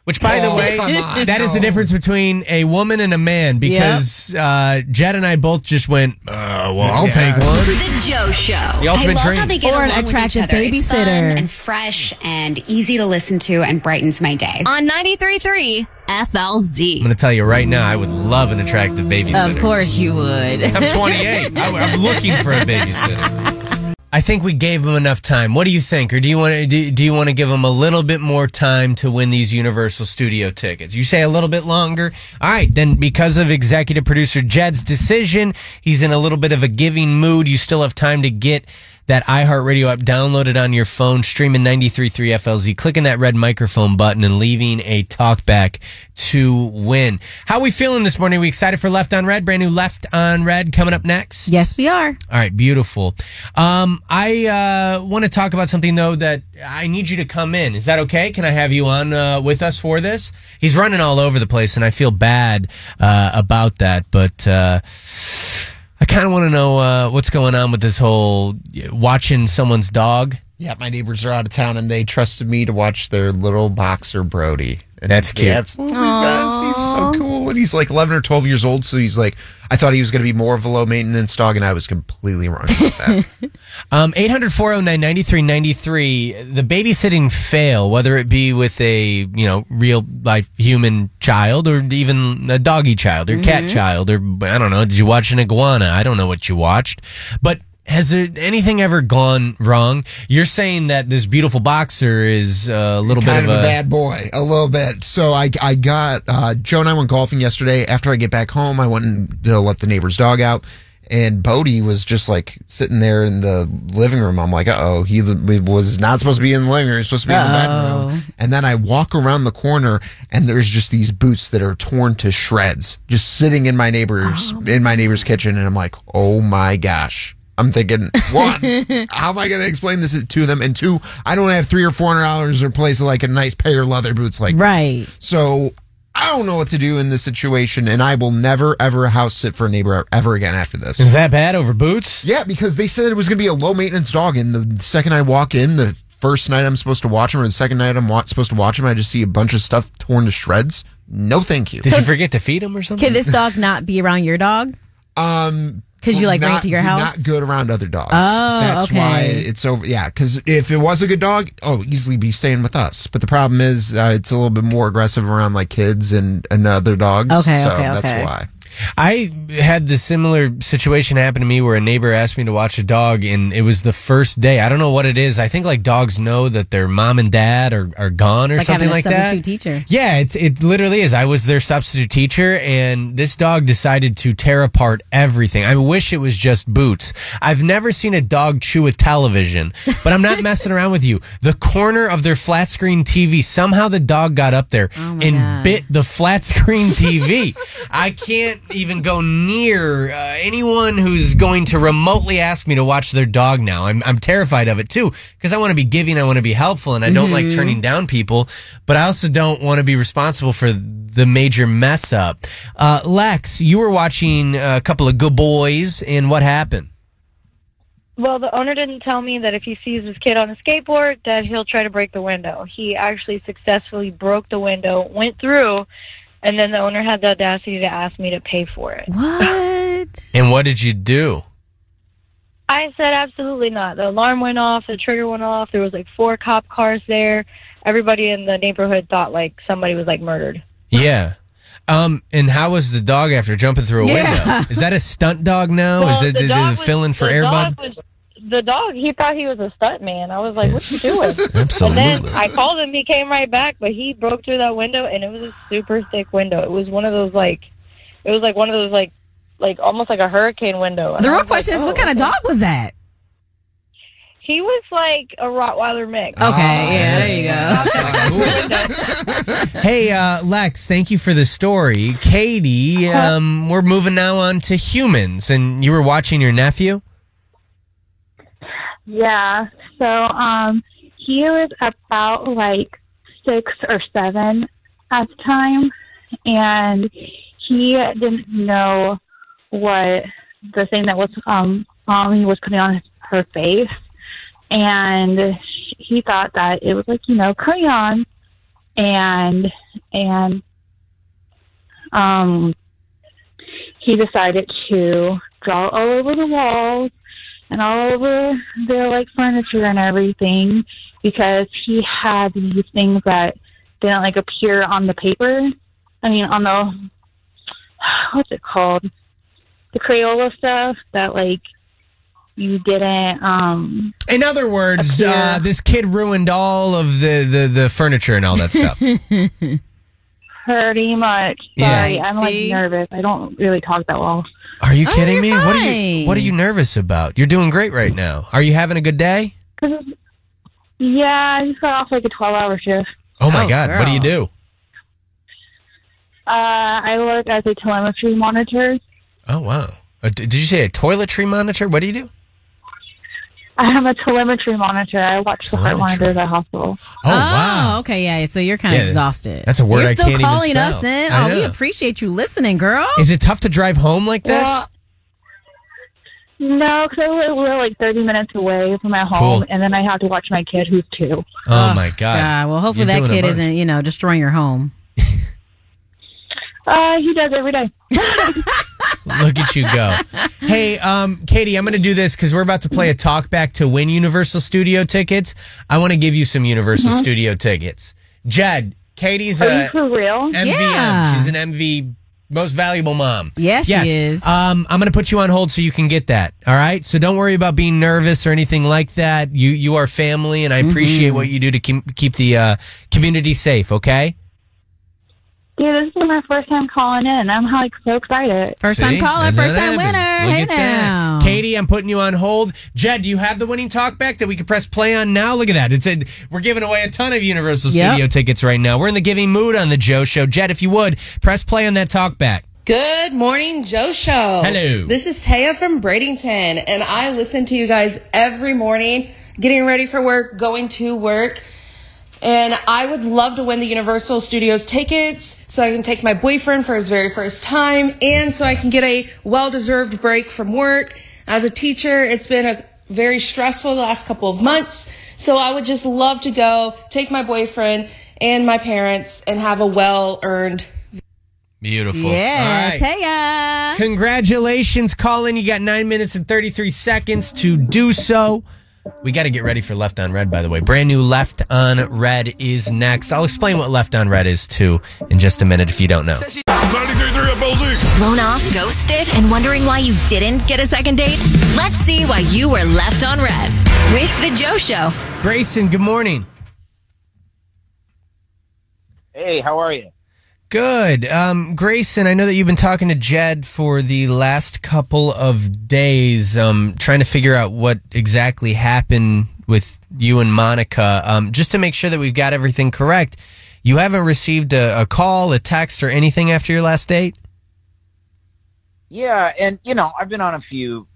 Which, by the Oh, way, come on, that is the difference between a woman and a man because uh, Jed and I both just went, uh, well, I'll Yeah. take one. The Joe Show. The ultimate I love dream. how they get Or an along with each attractive other. It's fun babysitter. and fresh and easy to listen to and brightens my day. On 93.3 FLZ. I'm going to tell you right now, I would love an attractive babysitter. of course you would. I'm 28. I, I'm looking for a babysitter. [LAUGHS] I think we gave him enough time. What do you think, or do you want to do, do you want to give him a little bit more time to win these Universal Studio tickets? You say a little bit longer. All right, then because of executive producer Jed's decision, he's in a little bit of a giving mood. You still have time to get that iHeartRadio app, download it on your phone, streaming 93.3 FLZ, clicking that red microphone button and leaving a talkback to win. How we feeling this morning? We excited for Left on Read? Brand new Left on Read coming up next? Yes, we are. All right, beautiful. Um, I uh, want to talk about something though that I need you to come in. Is that okay? Can I have you on uh, with us for this? He's running all over the place, and I feel bad uh, about that. But uh, I kind of want to know uh, what's going on with this whole watching someone's dog. Yeah, my neighbors are out of town and they trusted me to watch their little boxer Brody. And That's cute. absolutely does. He's so cool. And he's like 11 or 12 years old. So he's like, I thought he was going to be more of a low maintenance dog, and I was completely wrong about that. [LAUGHS] Um, 800 409 9393. The babysitting fail, whether it be with a, you know, real life human child or even a doggy child or cat Mhm. child or, I don't know, did you watch an iguana? I don't know what you watched. But has there anything ever gone wrong? You're saying that this beautiful boxer is a little kind bit of a, bad boy, a little bit. So I, I got uh, Joe and I went golfing yesterday. After I get back home, I went and uh, let the neighbor's dog out, and Bodie was just like sitting there in the living room. I'm like, uh oh, he was not supposed to be in the living room. He was supposed to be in the Uh-oh. bedroom. And then I walk around the corner, and there's just these boots that are torn to shreds, just sitting in my neighbor's in my neighbor's kitchen, and I'm like, oh my gosh. I'm thinking, one, [LAUGHS] how am I going to explain this to them? And two, I don't have three or four hundred dollars to replace like a nice pair of leather boots like Right. So I don't know what to do in this situation, and I will never ever house sit for a neighbor ever again after this. Is that bad over boots? Yeah, because they said it was going to be a low maintenance dog, and the second I walk in, the first night I'm supposed to watch him, or the second night I'm wa- supposed to watch him, I just see a bunch of stuff torn to shreds. No, thank you. Did you forget to feed him or something? Can this dog not be around your dog? Um, 'Cause you, like, bring it to your house? Not good around other dogs. Oh, that's okay. why it's over. Yeah, because if it was a good dog, oh, easily be staying with us. But the problem is, uh, it's a little bit more aggressive around like kids and, and other dogs. Okay, so okay, that's okay. why. I had the similar situation happen to me where a neighbor asked me to watch a dog and it was the first day. I don't know what it is. I think like dogs know that their mom and dad are, are gone or like something like that. substitute teacher. Yeah, it's it literally is. I was their substitute teacher, and this dog decided to tear apart everything. I wish it was just boots. I've never seen a dog chew a television, but I'm not [LAUGHS] messing around with you. The corner of their flat screen TV, somehow the dog got up there oh and God. bit the flat screen TV. I can't even go near uh, anyone who's going to remotely ask me to watch their dog now. I'm, I'm terrified of it too because I want to be giving, I want to be helpful, and I don't like Mhm. turning down people, but I also don't want to be responsible for the major mess up. Uh, Lex, you were watching a couple of good boys, and what happened? Well, the owner didn't tell me that if he sees his kid on a skateboard, that he'll try to break the window. He actually successfully broke the window, went through, and then the owner had the audacity to ask me to pay for it. What? [LAUGHS] And what did you do? I said absolutely not. The alarm went off, the trigger went off. There was like four cop cars there. Everybody in the neighborhood thought like somebody was like murdered. Yeah. Um, and how was the dog after jumping through a Yeah. window? Is that a stunt dog now? Well, Is it the did dog it was- fill in for the Air Bud? Dog was- The dog, he thought he was a stunt man. I was like, "What you doing?" Absolutely. [LAUGHS] And then I called him. He came right back, but he broke through that window, and it was a super thick window. It was one of those like, it was like one of those like, like almost like a hurricane window. And The real question like, is, what "Oh, kind of dog was that? He was like a Rottweiler mix. Okay, yeah, there you go. [LAUGHS] Hey, uh, Lex, thank you for the story. Katie, um, we're moving now on to humans, and you were watching your nephew? Yeah. So um he was about like six or seven at the time and he didn't know what the thing that was um mommy was putting on her face. And he thought that it was like, you know, crayon. And and um he decided to draw all over the walls and all over the like furniture and everything because he had these things that didn't like appear on the paper. I mean, on the [SIGHS] what's it called? The Crayola stuff that like you didn't um In other words, Appear. uh, this kid ruined all of the, the, the furniture and all that stuff. [LAUGHS] pretty much. Yeah. Sorry, I'm like nervous. I don't really talk that well. Are you Oh, kidding you're me? What are you. What are you nervous about? You're doing great right now. Are you having a good day? [LAUGHS] Yeah, I just got off like a 12 hour shift. Oh my Oh, God! What do you do? Uh, I work as a telemetry monitor. Oh wow! Uh, did you say a toiletry monitor? What do you do? I'm a telemetry monitor. I watch the heart Telemetry. monitors at hospital. Oh, wow! okay, yeah. So you're kind of Yeah, exhausted. that's a word You're I still can't even calling spell. us in. I Oh, we know. appreciate you listening, girl. Is it tough to drive home like this? Well, No, because we're like 30 minutes away from my home, Cool. and then I have to watch my kid who's two. oh my God! God, well, hopefully You're that doing a kid bunch. isn't, you know, destroying your home. Uh, he does every day. [LAUGHS] Look at you go. Hey, um, Katie, I'm going to do this because we're about to play a talk back to win Universal Studio tickets. I want to give you some Universal Mhm. Studio tickets. Jed, Katie's Are a for real? MVM. Yeah. She's an MV most valuable mom. Yes, she yes. is. Um, I'm going to put you on hold so you can get that. All right. So don't worry about being nervous or anything like that. You you are family, and I appreciate Mm-hmm. what you do to keep keep the uh, community safe. Okay. Dude, this is my first time calling in. I'm like so excited. First time caller, That's first what time happens. winner. Look hey at that. now. Katie, I'm putting you on hold. Jed, do you have the winning talk back that we could press play on now? Look at that. It's a, we're giving away a ton of Universal Yep. Studio tickets right now. We're in the giving mood on the Joe Show. Jed, if you would, press play on that talk back. Good morning, Joe Show. Hello. This is Taya from Bradenton, and I listen to you guys every morning, getting ready for work, going to work. And I would love to win the Universal Studios tickets so I can take my boyfriend for his very first time and so I can get a well deserved break from work. As a teacher, it's been a very stressful the last couple of months. So I would just love to go take my boyfriend and my parents and have a well earned Beautiful. Yeah, All right. Taya. Congratulations, Colin. You got nine minutes and 33 seconds to do so. We got to get ready for Left on Read, by the way. Brand new Left on Read is next. I'll explain what Left on Read is, too, in just a minute if you don't know. Blown off, ghosted, and wondering why you didn't get a second date? Let's see why you were left on read with The Joe Show. Grayson, good morning. Hey, how are you? Good. Um, Grayson, I know that you've been talking to Jed for the last couple of days, um, trying to figure out what exactly happened with you and Monica. Um, just to make sure that we've got everything correct, you haven't received a, a call, a text, or anything after your last date? Yeah, and you know, I've been on a few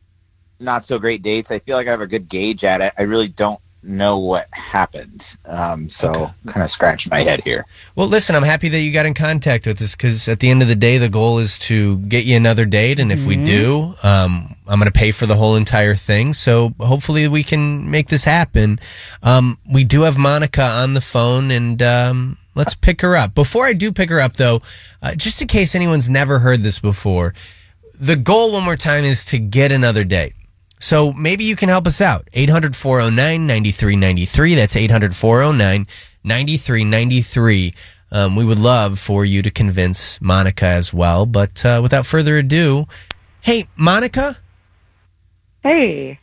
not so great dates. I feel like I have a good gauge at it. I really don't know what happened. Um, so kind of scratch my head here. Well, listen, I'm happy that you got in contact with us because at the end of the day, the goal is to get you another date. And if we Mhm. do, um, I'm going to pay for the whole entire thing. So hopefully we can make this happen. Um, we do have Monica on the phone and, um, let's pick her up. Before I do pick her up though, uh, just in case anyone's never heard this before, the goal one more time is to get another date. So maybe you can help us out. 800 409 9393. That's 800 409 9393. Um, we would love for you to convince Monica as well. But uh, without further ado, hey, Monica? Hey.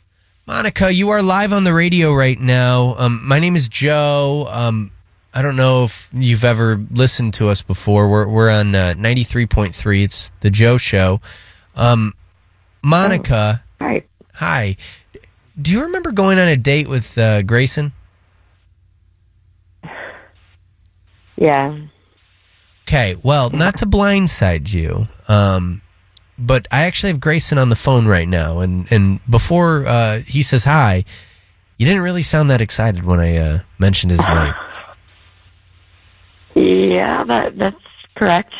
Monica, you are live on the radio right now. Um, my name is Joe. Um, I don't know if you've ever listened to us before. We're, we're on uh, 93.3. It's The Joe Show. Um, Monica. hi. Hi. Do you remember going on a date with uh, Grayson? Yeah. Okay, well, not to blindside you, um, but I actually have Grayson on the phone right now, and and before uh, he says hi, you didn't really sound that excited when I uh, mentioned his name. Yeah, that that's correct.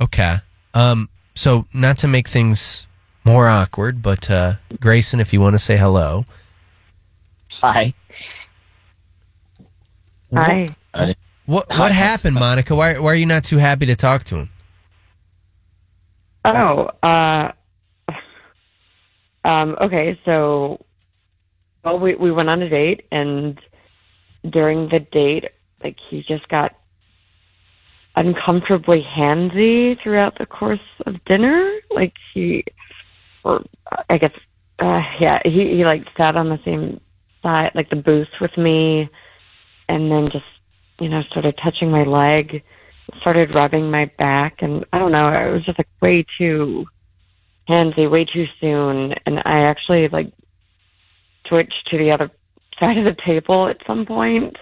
Okay, um, so not to make things more awkward, but uh, Grayson, if you want to say hello, Hi. Hi. what what happened, Monica? Why why are you not too happy to talk to him? Oh, uh, um, okay. So, well, we we went on a date, and during the date, like he just got uncomfortably handsy throughout the course of dinner. Like he, or I guess, uh, yeah, he he like sat on the same side, like the booth with me, and then just you know started touching my leg. Started rubbing my back, and I don't know, it was just like way too handsy, way too soon, and I actually like switched to the other [LAUGHS] side of the table at some point.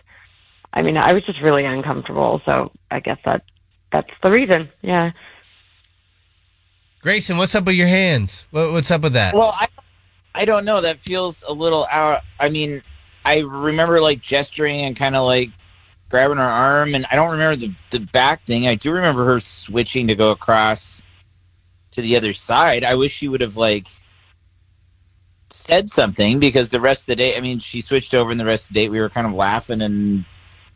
I mean, I was just really uncomfortable, so I guess that that's the reason. Yeah. Grayson, what's up with your hands? What, what's up with that? Well, I I don't know. That feels a little out. I mean, I remember like gesturing and kind of like grabbing her arm, and I don't remember the the back thing. I do remember her switching to go across to the other side. I wish she would have like said something because the rest of the day, I mean, she switched over, and the rest of the date we were kind of laughing and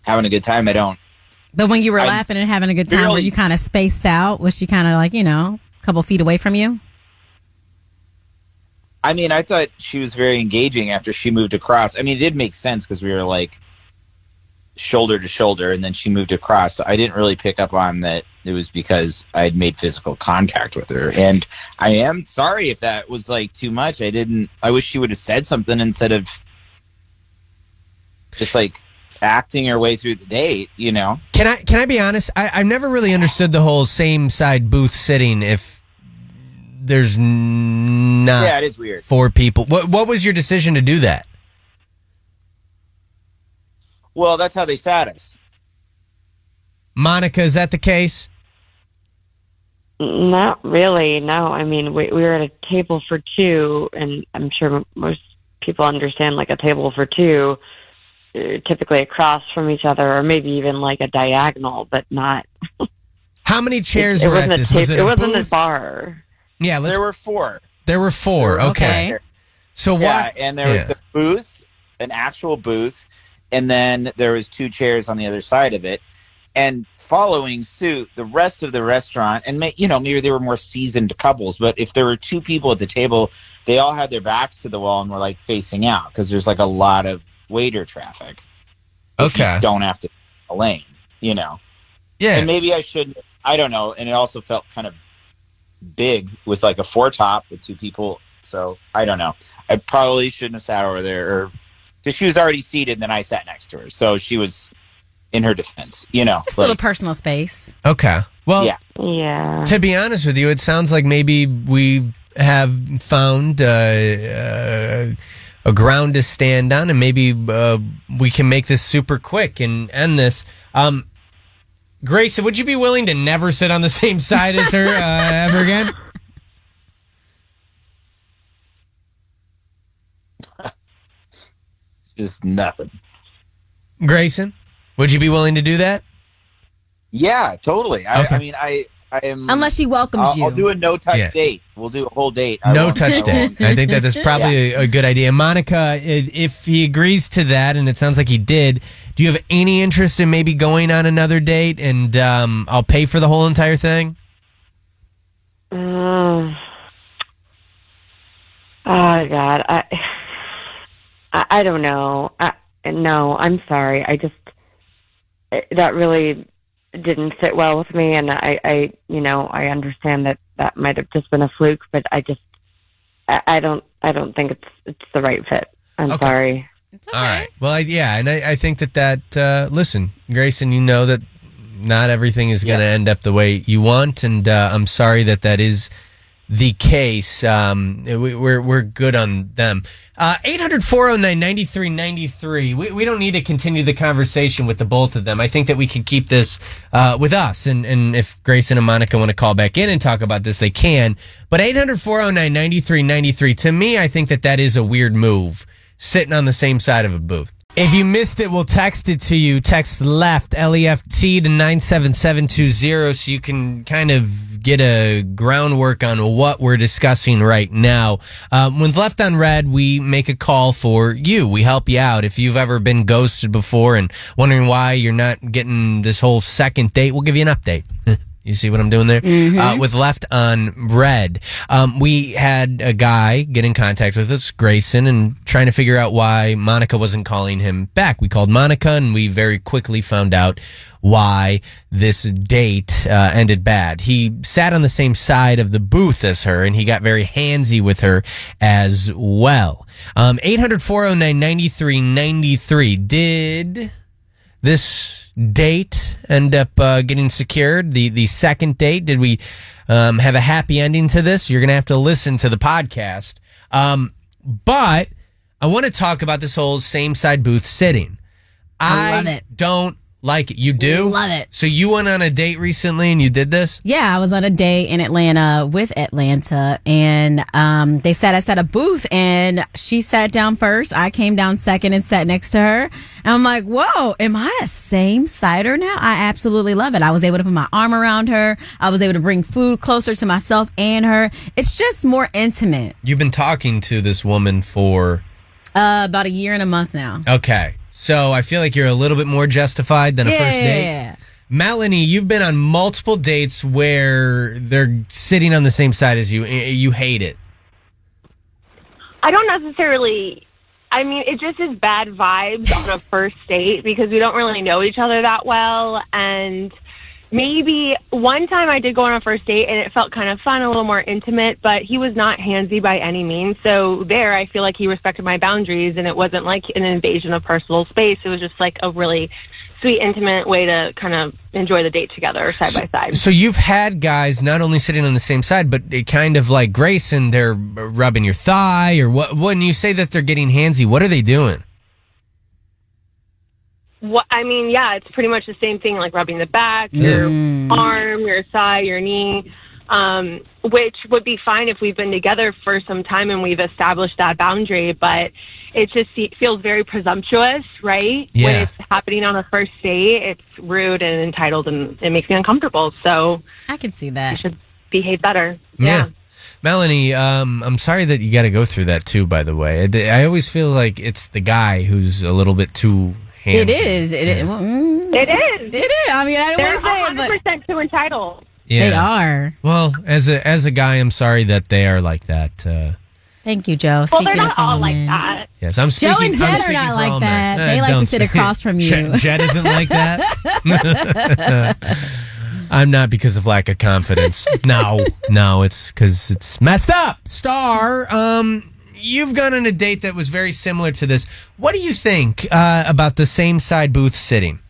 having a good time. I don't. But when you were I laughing and having a good time, were you kind of spaced out? Was she kind of like, you know, a couple feet away from you? I mean, I thought she was very engaging after she moved across. I mean, it did make sense because we were like shoulder to shoulder, and then she moved across. So I didn't really pick up on that it was because I had made physical contact with her. And I am sorry if that was like too much. I didn't. I wish she would have said something instead of just like acting her way through the date. You know. Can I can I be honest? I, I've never really understood the whole same side booth sitting if there's n- not Yeah, it is weird. four people. What what was your decision to do that? Well, that's how they sat us. Monica, is that the case? Not really. No, I mean we we were at a table for two, and I'm sure most people understand like a table for two, uh, typically across from each other, or maybe even like a diagonal, but not. How many [LAUGHS] chairs it, it were wasn't at a this? Was ta- it a wasn't booth? a bar. Yeah, let's, there were four. there were four. Okay. So what? yeah, and there was the booth, an actual booth, and then there was two chairs on the other side of it. And following suit, the rest of the restaurant, and may, you know, maybe they were more seasoned couples, but if there were two people at the table, they all had their backs to the wall and were like facing out because there's like a lot of waiter traffic. Okay. don't have to a lane, you know. Yeah. And maybe I shouldn't. I don't know. And it also felt kind of big with like a four top with two people. So I don't know. I probably shouldn't have sat over there, or because she was already seated, and then I sat next to her, so she was in her defense. You know, Just a little personal space. Okay. Well, Yeah. Yeah. To be honest with you, it sounds like maybe we have found uh, uh, a ground to stand on, and maybe uh, we can make this super quick and end this. Um, Grace, would you be willing to never sit on the same side as her uh, ever again? [LAUGHS] just nothing. Grayson, would you be willing to do that? Yeah, totally. I, Okay. I mean, I am. Unless she welcomes I'll, you. I'll do a no touch Yes. date. We'll do a whole date. I No touch I date. I think that is [LAUGHS] probably a, a good idea. Monica, if he agrees to that, and it sounds like he did, do you have any interest in maybe going on another date and um, I'll pay for the whole entire thing? Mm. Oh God, I, I, I don't know. I, no, I'm sorry. I just that really didn't sit well with me, and I, I, you know, I understand that that might have just been a fluke, but I just, I, I don't, I don't think it's it's the right fit. I'm Okay. sorry. All right. Well, I, yeah, and I, I think that that uh, listen, Grayson, you know that not everything is going to end up the way you want, and uh, I'm sorry that that is the case. Um, we, we're we're good on them. Uh, 800 409 9393. We we don't need to continue the conversation with the both of them. I think that we can keep this uh, with us, and and if Grayson and Monica want to call back in and talk about this, they can. But 800 409 9393. To me, I think that that is a weird move sitting on the same side of a booth. If you missed it, we'll text it to you. Text left, L E F T to 97720 so you can kind of get a groundwork on what we're discussing right now. Um, with Left on Read, we make a call for you. We help you out. If you've ever been ghosted before and wondering why you're not getting this whole second date, we'll give you an update. [LAUGHS] You see what I'm doing there? Uh, with Left on Read, um, we had a guy get in contact with us, Grayson, and trying to figure out why Monica wasn't calling him back. We called Monica, and we very quickly found out why this date uh, ended bad. He sat on the same side of the booth as her, and he got very handsy with her as well. Um, 800 409 9393. Did this date end up uh, getting secured? The the second date, did we um, have a happy ending to this? You're gonna have to listen to the podcast. Um, but I want to talk about this whole same side booth sitting. I love it. Don't like it. You do Love it. So you went on a date recently and you did this. Yeah, I was on a date in Atlanta with Atlanta, and um, they sat us at a booth, and she sat down first. I came down second and sat next to her. And I'm like, whoa, am I a same sider now? I absolutely love it. I was able to put my arm around her. I was able to bring food closer to myself and her. It's just more intimate. You've been talking to this woman for Uh, about a year and a month now. okay. So I feel like you're a little bit more justified than a first date. Yeah. Melanie, you've been on multiple dates where they're sitting on the same side as you. You hate it. I don't necessarily. I mean, it just is bad vibes on a [LAUGHS] first date because we don't really know each other that well. And maybe one time I did go on a first date and it felt kind of fun, a little more intimate, but he was not handsy by any means. So there, I feel like he respected my boundaries and it wasn't like an invasion of personal space. It was just like a really sweet, intimate way to kind of enjoy the date together side by side. So you've had guys not only sitting on the same side, but they kind of like Grace and they're rubbing your thigh, or what? When you say that they're getting handsy, what are they doing? What I mean, yeah, it's pretty much the same thing, like rubbing the back, your arm, your thigh, your knee, um, which would be fine if we've been together for some time and we've established that boundary. But it just se- feels very presumptuous, right? Yeah. When it's happening on a first date, it's rude and entitled, and it makes me uncomfortable. So I can see that. You should behave better. Yeah. Melanie, um, I'm sorry that you got to go through that too. By the way, I, I always feel like it's the guy who's a little bit too handsy. It is. It is. well, mm, It is. It is. I mean, I don't They're want to say it, but 100% too entitled. Yeah. they are. Well, as a as a guy, I'm sorry that they are like that. Uh, Thank you, Joe. Well, they're Speaking not of all like that. yes, I'm Joe speaking. and I'm Jed are not like all men. that. They like to sit across from you. Jed, Jed isn't like that. [LAUGHS] I'm not because of lack of confidence. No, no, it's because it's messed up. Star, um, you've gone on a date that was very similar to this. What do you think uh, about the same side booth sitting?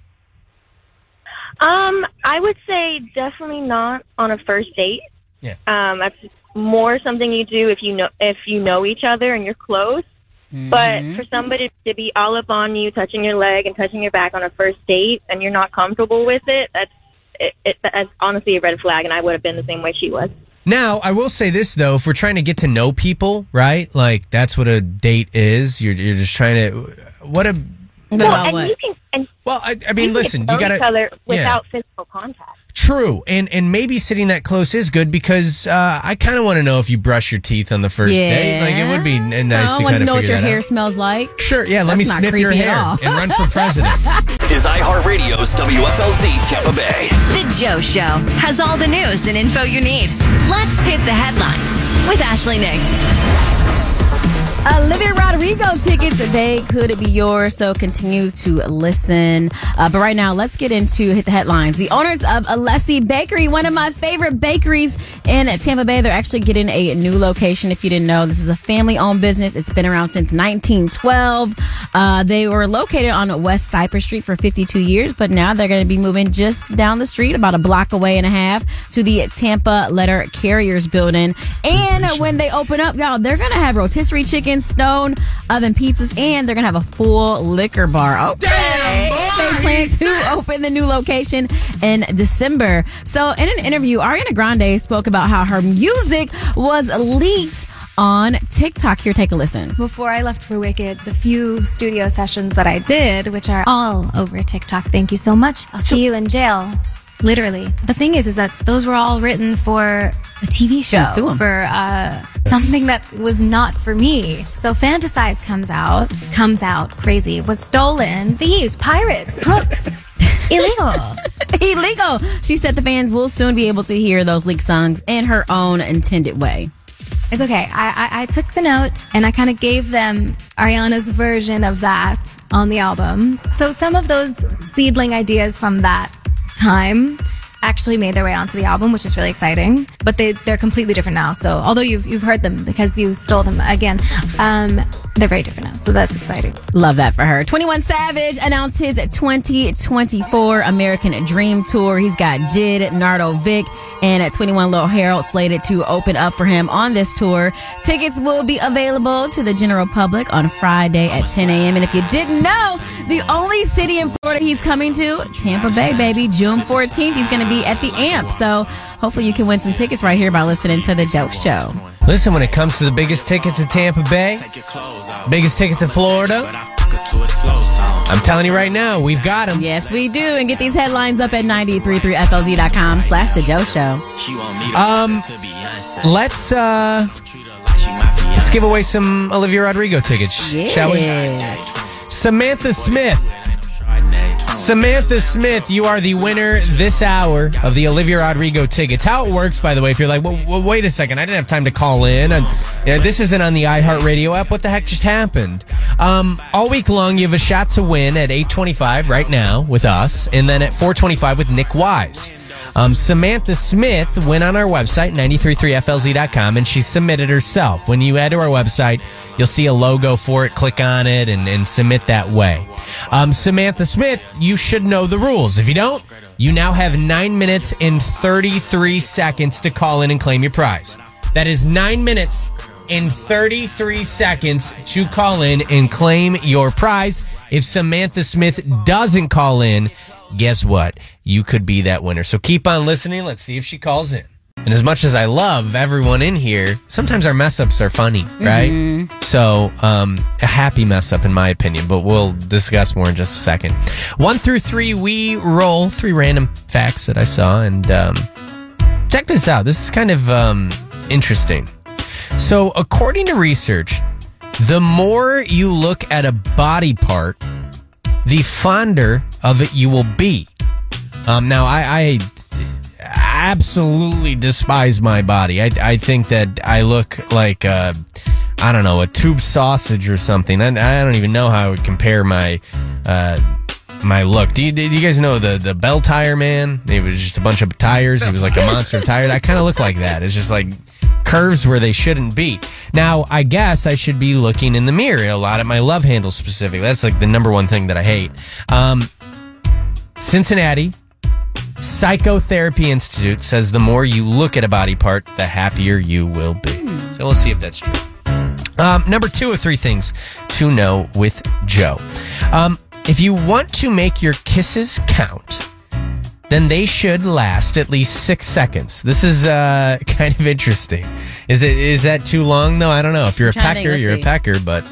Um, I would say definitely not on a first date. Yeah. Um, that's more something you do if you know if you know each other and you're close. Mm-hmm. But for somebody to be all up on you, touching your leg and touching your back on a first date, and you're not comfortable with it, that's it, it, that's honestly a red flag. And I would have been the same way she was. Now, I will say this though: if we're trying to get to know people, right? Like that's what a date is. You're you're just trying to. What a. well, and you can and well, I, I mean, you listen, can you gotta each other yeah. without physical contact. True, and and maybe sitting that close is good because uh, I kind of want to know if you brush your teeth on the first yeah. date. Like it would be nice No, to kind of know what your hair out. smells like. Sure, yeah. Let That's me not sniff your hair all. and run for [LAUGHS] president. is iHeartRadio's WFLZ Tampa Bay. The Joe Show has all the news and info you need. Let's hit the headlines with Ashley Nix. Olivia Rodrigo tickets, they could be yours, so continue to listen. Uh, but right now, let's get into hit the headlines. The owners of Alessi Bakery, one of my favorite bakeries in Tampa Bay, they're actually getting a new location. If you didn't know, this is a family owned business. It's been around since 1912. Uh, they were located on West Cypress Street for 52 years, but now they're going to be moving just down the street, about a block away and a half, to the Tampa Letter Carriers building. And when they open up, y'all, they're going to have rotisserie chicken, stone oven pizzas, and they're going to have a full liquor bar. Okay. They plan to [LAUGHS] open the new location in December. So, in an interview, Ariana Grande spoke about how her music was leaked on TikTok. Here, take a listen. Before I left for Wicked, the few studio sessions that I did, which are all over TikTok, thank you so much. I'll see you in jail. Literally. The thing is, is that those were all written for a TV show, for uh, something that was not for me. So Fantasize comes out, comes out crazy, was stolen, thieves, pirates, hooks, [LAUGHS] illegal. Illegal. She said the fans will soon be able to hear those leaked songs in her own intended way. It's okay. I, I, I took the note and I kind of gave them Ariana's version of that on the album. So some of those seedling ideas from that time actually made their way onto the album, which is really exciting. But they they're completely different now. So although you've you've heard them because you stole them again, um, they're very different now. So that's exciting. Love that for her. 21 Savage announced his 2024 American Dream Tour. He's got JID, Nardo Wick, and at 21 Lil Harold slated to open up for him on this tour. Tickets will be available to the general public on Friday at 10 a.m. And if you didn't know, the only city in Florida he's coming to, Tampa Bay, baby. June 14th, he's going to be at the AMP. So hopefully you can win some tickets right here by listening to The Joe Show. Listen, when it comes to the biggest tickets in Tampa Bay, biggest tickets in Florida, I'm telling you right now, we've got them. Yes, we do. And get these headlines up at 933flz.com slash The Joe Show. Um, let's uh, let's give away some Olivia Rodrigo tickets, shall we? Samantha Smith. Samantha Smith, you are the winner this hour of the Olivia Rodrigo tickets. How it works, by the way, if you're like, well, well, wait a second, I didn't have time to call in. And, yeah, this isn't on the iHeartRadio app. What the heck just happened? Um, all week long, you have a shot to win at 825 right now with us, and then at 425 with Nick Wise. Um, Samantha Smith went on our website, 933flz.com, and she submitted herself. When you add to our website, you'll see a logo for it. Click on it and, and submit that way. Um, Samantha Smith, you should know the rules. If you don't, you now have nine minutes and 33 seconds to call in and claim your prize. That is nine minutes and 33 seconds to call in and claim your prize. If Samantha Smith doesn't call in, guess what? You could be that winner. So keep on listening. Let's see if she calls in. And as much as I love everyone in here, sometimes our mess ups are funny, right? Mhm. So, um, a happy mess up, in my opinion, but we'll discuss more in just a second. One through three, we roll three random facts that I saw, and um, check this out. This is kind of um, interesting. So, according to research, the more you look at a body part, the fonder of it you will be. Um, now, I, I absolutely despise my body. I, I think that I look like, uh, I don't know, a tube sausage or something. I, I don't even know how I would compare my, uh, my look. Do you, do you guys know the, the bell tire man? It was just a bunch of tires. He was like a monster of tires. I kind of look like that. It's just like curves where they shouldn't be. Now, I guess I should be looking in the mirror a lot at my love handle specifically. That's like the number one thing that I hate. Um, Cincinnati Psychotherapy Institute says the more you look at a body part, the happier you will be. So we'll see if that's true. Um, number two of three things to know with Joe. Um, if you want to make your kisses count, then they should last at least six seconds. This is uh, [LAUGHS] kind of interesting. Is it is that too long though? I don't know. If you're a I'm trying to think. pecker, you're a pecker, but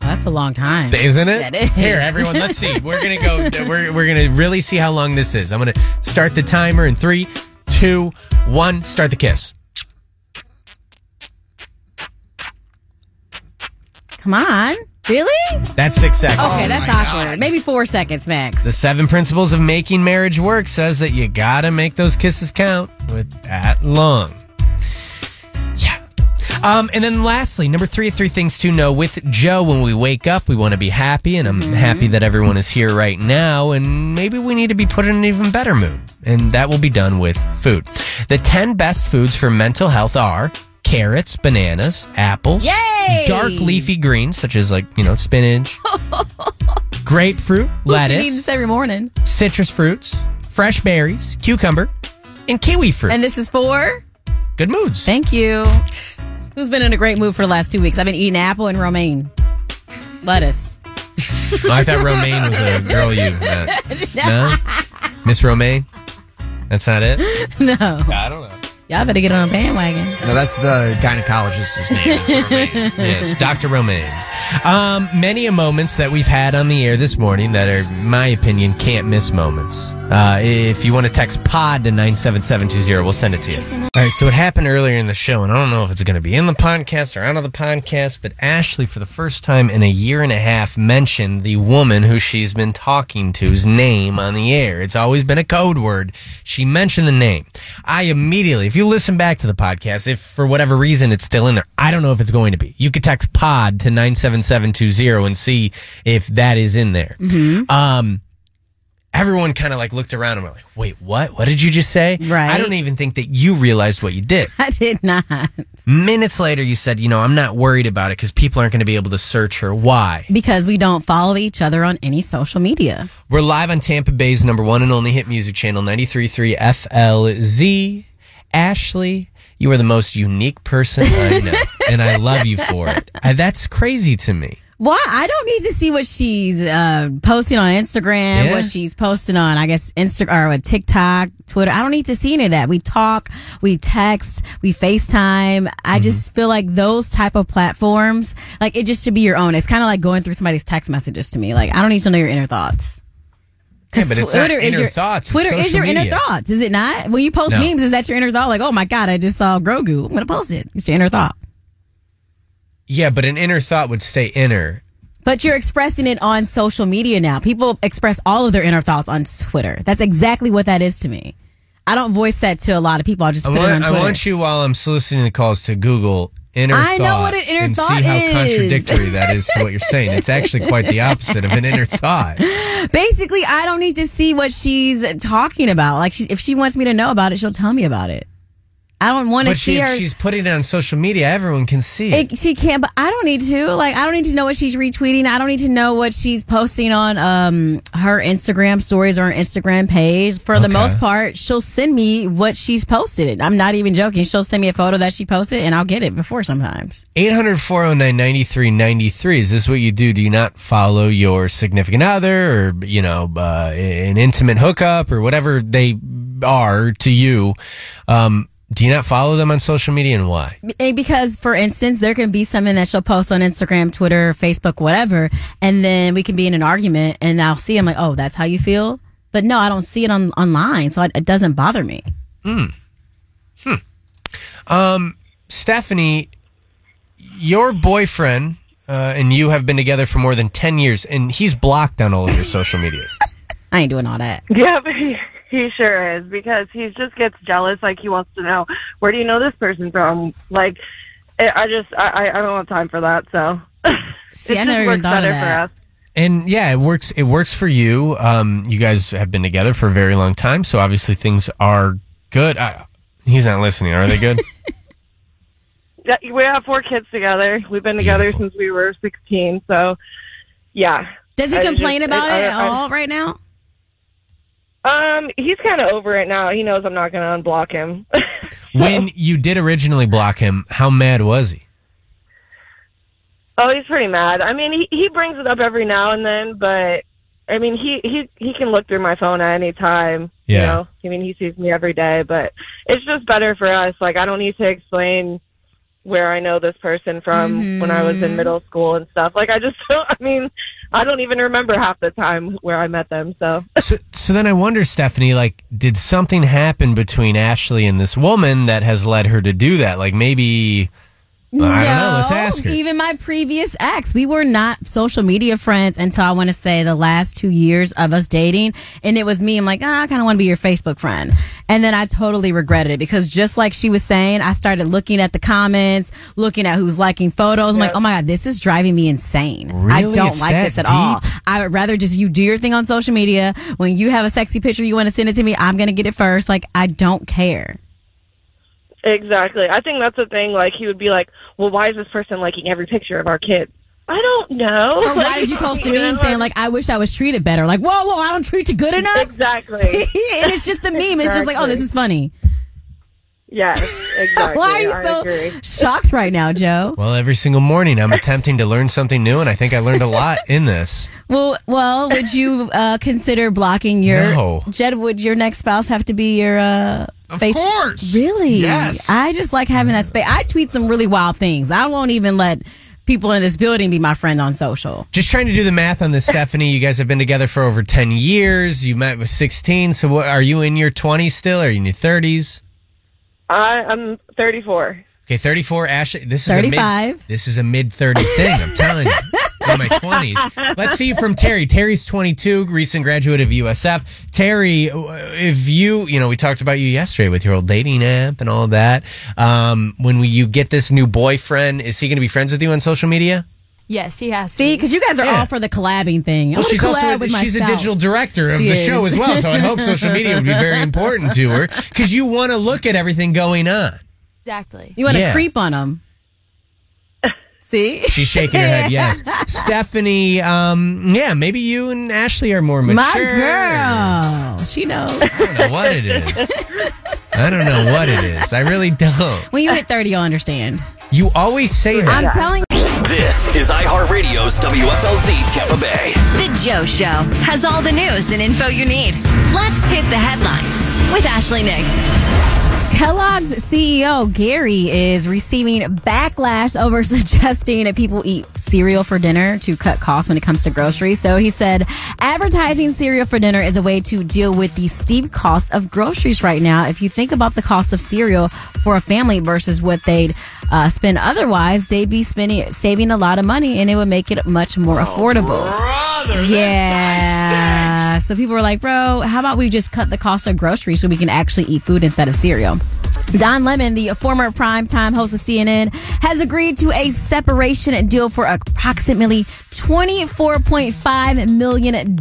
That's a long time. isn't it? That is. Here, everyone, let's see. [LAUGHS] We're gonna go. We're we're gonna really see how long this is. I'm gonna start the timer in three, two, one. Start the kiss. Come on. Really? That's six seconds. Okay, that's awkward. Maybe four seconds max. The seven principles of making marriage work says that you gotta make those kisses count with that long. Yeah. Um, and then lastly, number three, three things to know with Joe. When we wake up, we want to be happy, and I'm happy that everyone is here right now. And maybe we need to be put in an even better mood, and that will be done with food. The ten best foods for mental health are carrots, bananas, apples, Yay! dark leafy greens such as like you know spinach, [LAUGHS] grapefruit, We need lettuce, this every morning. citrus fruits, fresh berries, cucumber, and kiwi fruit. And this is for Good moods. Thank you. Who's been in a great mood for the last two weeks? I've been eating apple and romaine. Lettuce. Oh, I thought Romaine was a girl you met. [LAUGHS] No? Miss Romaine? That's not it? no. I don't know. Y'all better get on a bandwagon. No, that's the gynecologist's name. [LAUGHS] yes, Dr. Romaine. Um, many a moments that we've had on the air this morning that are, in my opinion, can't miss moments. Uh, if you want to text pod to 97720, we'll send it to you. All right, so it happened earlier in the show, and I don't know if it's going to be in the podcast or out of the podcast, but Ashley, for the first time in a year and a half, mentioned the woman who she's been talking to's name on the air. It's always been a code word. She mentioned the name. I immediately, if you listen back to the podcast, if for whatever reason it's still in there, I don't know if it's going to be. You could text pod to 97720 and see if that is in there. Um, everyone kind of like looked around and were like, wait, what? What did you just say? Right. I don't even think that you realized what you did. [LAUGHS] I did not. Minutes later, you said, you know, I'm not worried about it because people aren't going to be able to search her. Why? Because we don't follow each other on any social media. We're live on Tampa Bay's number one and only hit music channel, 93.3 FLZ. Ashley, you are the most unique person I know, [LAUGHS] and I love you for it. Uh, That's crazy to me. Why? I don't need to see what she's uh, posting on Instagram, Yeah. what she's posting on, I guess, Insta or TikTok, Twitter. I don't need to see any of that. We talk, we text, we FaceTime. Mm-hmm. I just feel like those type of platforms, like it just should be your own. It's kind of like going through somebody's text messages to me. Like I don't need to know your inner thoughts. Yeah, but it's not is your thoughts, Twitter is your inner media. thoughts, is it not? When you post No. memes, is that your inner thought? Like, oh my god, I just saw Grogu. I'm gonna post it. It's your inner thought. Yeah, but an inner thought would stay inner. But you're expressing it on social media now. People express all of their inner thoughts on Twitter. That's exactly what that is to me. I don't voice that to a lot of people. I'll just I put it on Twitter. I want you, while I'm soliciting the calls, to Google inner I know what an inner and thought see how is. contradictory that is to what you're saying. It's actually quite the opposite of an inner thought. [LAUGHS] Basically, I don't need to see what she's talking about. Like, she, if she wants me to know about it, she'll tell me about it. I don't want to But she, if her. she's putting it on social media, everyone can see it. It, she can't, but I don't need to. Like, I don't need to know what she's retweeting. I don't need to know what she's posting on um her Instagram stories or her Instagram page. For the most part, she'll send me what she's posted. I'm not even joking. She'll send me a photo that she posted, and I'll get it before sometimes. 800 409 9393. Is this what you do? Do you not follow your significant other or, you know, uh, an intimate hookup or whatever they are to you? Um, do you not follow them on social media and why? Because, for instance, there can be something that she'll post on Instagram, Twitter, Facebook, whatever, and then we can be in an argument, and I'll see. I'm like, oh, that's how you feel. But no, I don't see it on online, so it, it doesn't bother me. Hmm. Hmm. Um, Stephanie, your boyfriend uh, and you have been together for more than 10 years, and he's blocked on all of your social medias. [LAUGHS] I ain't doing all that. Yeah, but he, he sure is because he just gets jealous. Like he wants to know where do you know this person from? Like I I just I I I don't have time for that. So [LAUGHS] See, it I just never even works thought of that. for us. And yeah, it works. It works for you. Um, you guys have been together for a very long time, so obviously things are good. I, he's not listening. Are they good? [LAUGHS] Yeah, we have four kids together. We've been together since we were sixteen. So yeah. Does he I complain just- about I- it at I- all right now? Um, he's kind of over it now. He knows I'm not going to unblock him. [LAUGHS] when you did originally block him, how mad was he? Oh, he's pretty mad. I mean, he he brings it up every now and then, but I mean, he he he can look through my phone at any time. You Yeah. know, I mean, he sees me every day, but it's just better for us. Like, I don't need to explain where I know this person from when I was in Mhm. middle school and stuff. Like, I just [LAUGHS] don't. I mean, I don't even remember half the time where I met them. So. So, so then I wonder, Stephanie, like, did something happen between Ashley and this woman that has led her to do that? Like, maybe I don't know. Let's ask her. Even my previous ex, we were not social media friends until I want to say the last two years of us dating. And it was me. I'm like, ah, I kind of want to be your Facebook friend. And then I totally regretted it because just like she was saying, I started looking at the comments, looking at who's liking photos. I'm like, oh my God, this is driving me insane. I don't It's like this at all. I would rather just you do your thing on social media. When you have a sexy picture, you want to send it to me. I'm going to get it first. Like, I don't care. Exactly. I think that's the thing. Like he would be like, "Well, why is this person liking every picture of our kids?" I don't know. Or why did you [LAUGHS] post a meme saying like, "I wish I was treated better"? Like, whoa, whoa, I don't treat you good enough. Exactly. [LAUGHS] and it's just a meme. It's just like, oh, this is funny. Yes, [LAUGHS] exactly. Why are you I so agree. shocked right now, Joe? Well, every single morning I'm attempting to learn something new, and I think I learned a lot in this. Well, well, would you uh, consider blocking your No. Jed? Would your next spouse have to be your uh, Of face? course. Really? Yes. I just like having that space. I tweet some really wild things. I won't even let people in this building be my friend on social. Just trying to do the math on this, [LAUGHS] Stephanie. You guys have been together for over 10 years. You met with 16. So, what, are you in your 20s still? Are you in your 30s? I, I'm 34. Okay, 34. Ashley, this is a 35. mid, this is a mid 30 thing. I'm telling you. In my 20s. [LAUGHS] Let's see from Terry. Terry's 22, recent graduate of USF. Terry, if you, you know, we talked about you yesterday with your old dating app and all of that. Um, when we, you get this new boyfriend, is he going to be friends with you on social media? Yes, he has. See, because you guys are Yeah. all for the collabing thing. I Well, wanna she's also collab with she's a myself. digital director of She the is. show as well, so I hope [LAUGHS] social media would be very important to her because you want to look at everything going on. Exactly. You want to Yeah. creep on them. See? She's shaking her head. [LAUGHS] Yes, Stephanie. Um, yeah, maybe you and Ashley are more mature. My girl. She knows. I don't know what it is. I don't know what it is. I really don't. When you hit 30, you'll understand. You always say that. I'm telling This is iHeartRadio's WFLZ Tampa Bay. The Joe Show has all the news and info you need. Let's hit the headlines with Ashley Nix. Kellogg's CEO Gary is receiving backlash over [LAUGHS] suggesting that people eat cereal for dinner to cut costs when it comes to groceries. So he said advertising cereal for dinner is a way to deal with the steep cost of groceries right now. If you think about the cost of cereal for a family versus what they'd uh, spend otherwise, they'd be spending saving a lot of money and it would make it much more affordable. yeah. Uh, so people were like, bro, how about we just cut the cost of groceries so we can actually eat food instead of cereal? Don Lemon, the former primetime host of CNN, has agreed to a separation deal for approximately $24.5 million.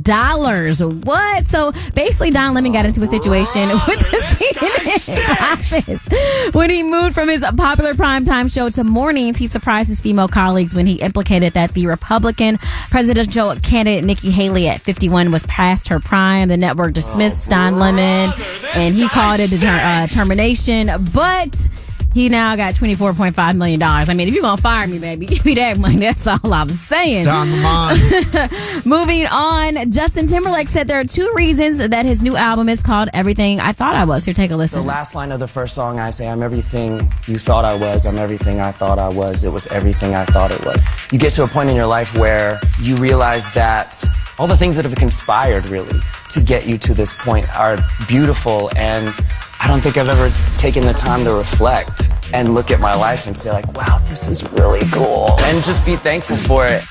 What? So basically, Don Lemon got into a situation [LAUGHS] with the CNN office. When he moved from his popular primetime show to mornings, he surprised his female colleagues when he implicated that the Republican presidential candidate Nikki Haley at 51 was past her prime. The network dismissed Don Lemon and he called it a ter- uh, termination, but he now got $24.5 million. I mean, if you're going to fire me, baby, [LAUGHS] give me that money. That's all I'm saying. Don [LAUGHS] Moving on, Justin Timberlake said there are two reasons that his new album is called Everything I Thought I Was. Here, take a listen. The last line of the first song, I say, I'm everything you thought I was. I'm everything I thought I was. It was everything I thought it was. You get to a point in your life where you realize that all the things that have conspired, really, to get you to this point are beautiful. And I don't think I've ever taken the time to reflect and look at my life and say, like, wow, this is really cool. And just be thankful for it.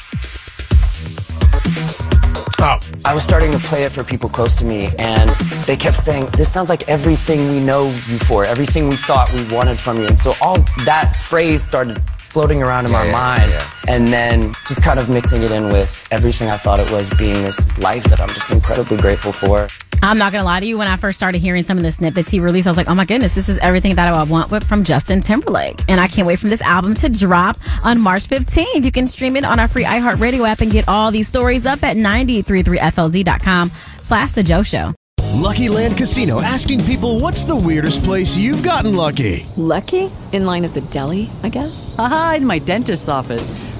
Oh. I was starting to play it for people close to me, and they kept saying, This sounds like everything we know you for, everything we thought we wanted from you. And so all that phrase started floating around in my mind, and then just kind of mixing it in with everything I thought it was being this life that I'm just incredibly grateful for. I'm not gonna lie to you. When I first started hearing some of the snippets he released, I was like, "Oh my goodness, this is everything that I want from Justin Timberlake." And I can't wait for this album to drop on March 15th. You can stream it on our free iHeartRadio app and get all these stories up at 933flz.com slash the Joe Show. Lucky Land Casino asking people what's the weirdest place you've gotten lucky? Lucky? In line at the deli, I guess? Aha, in my dentist's office.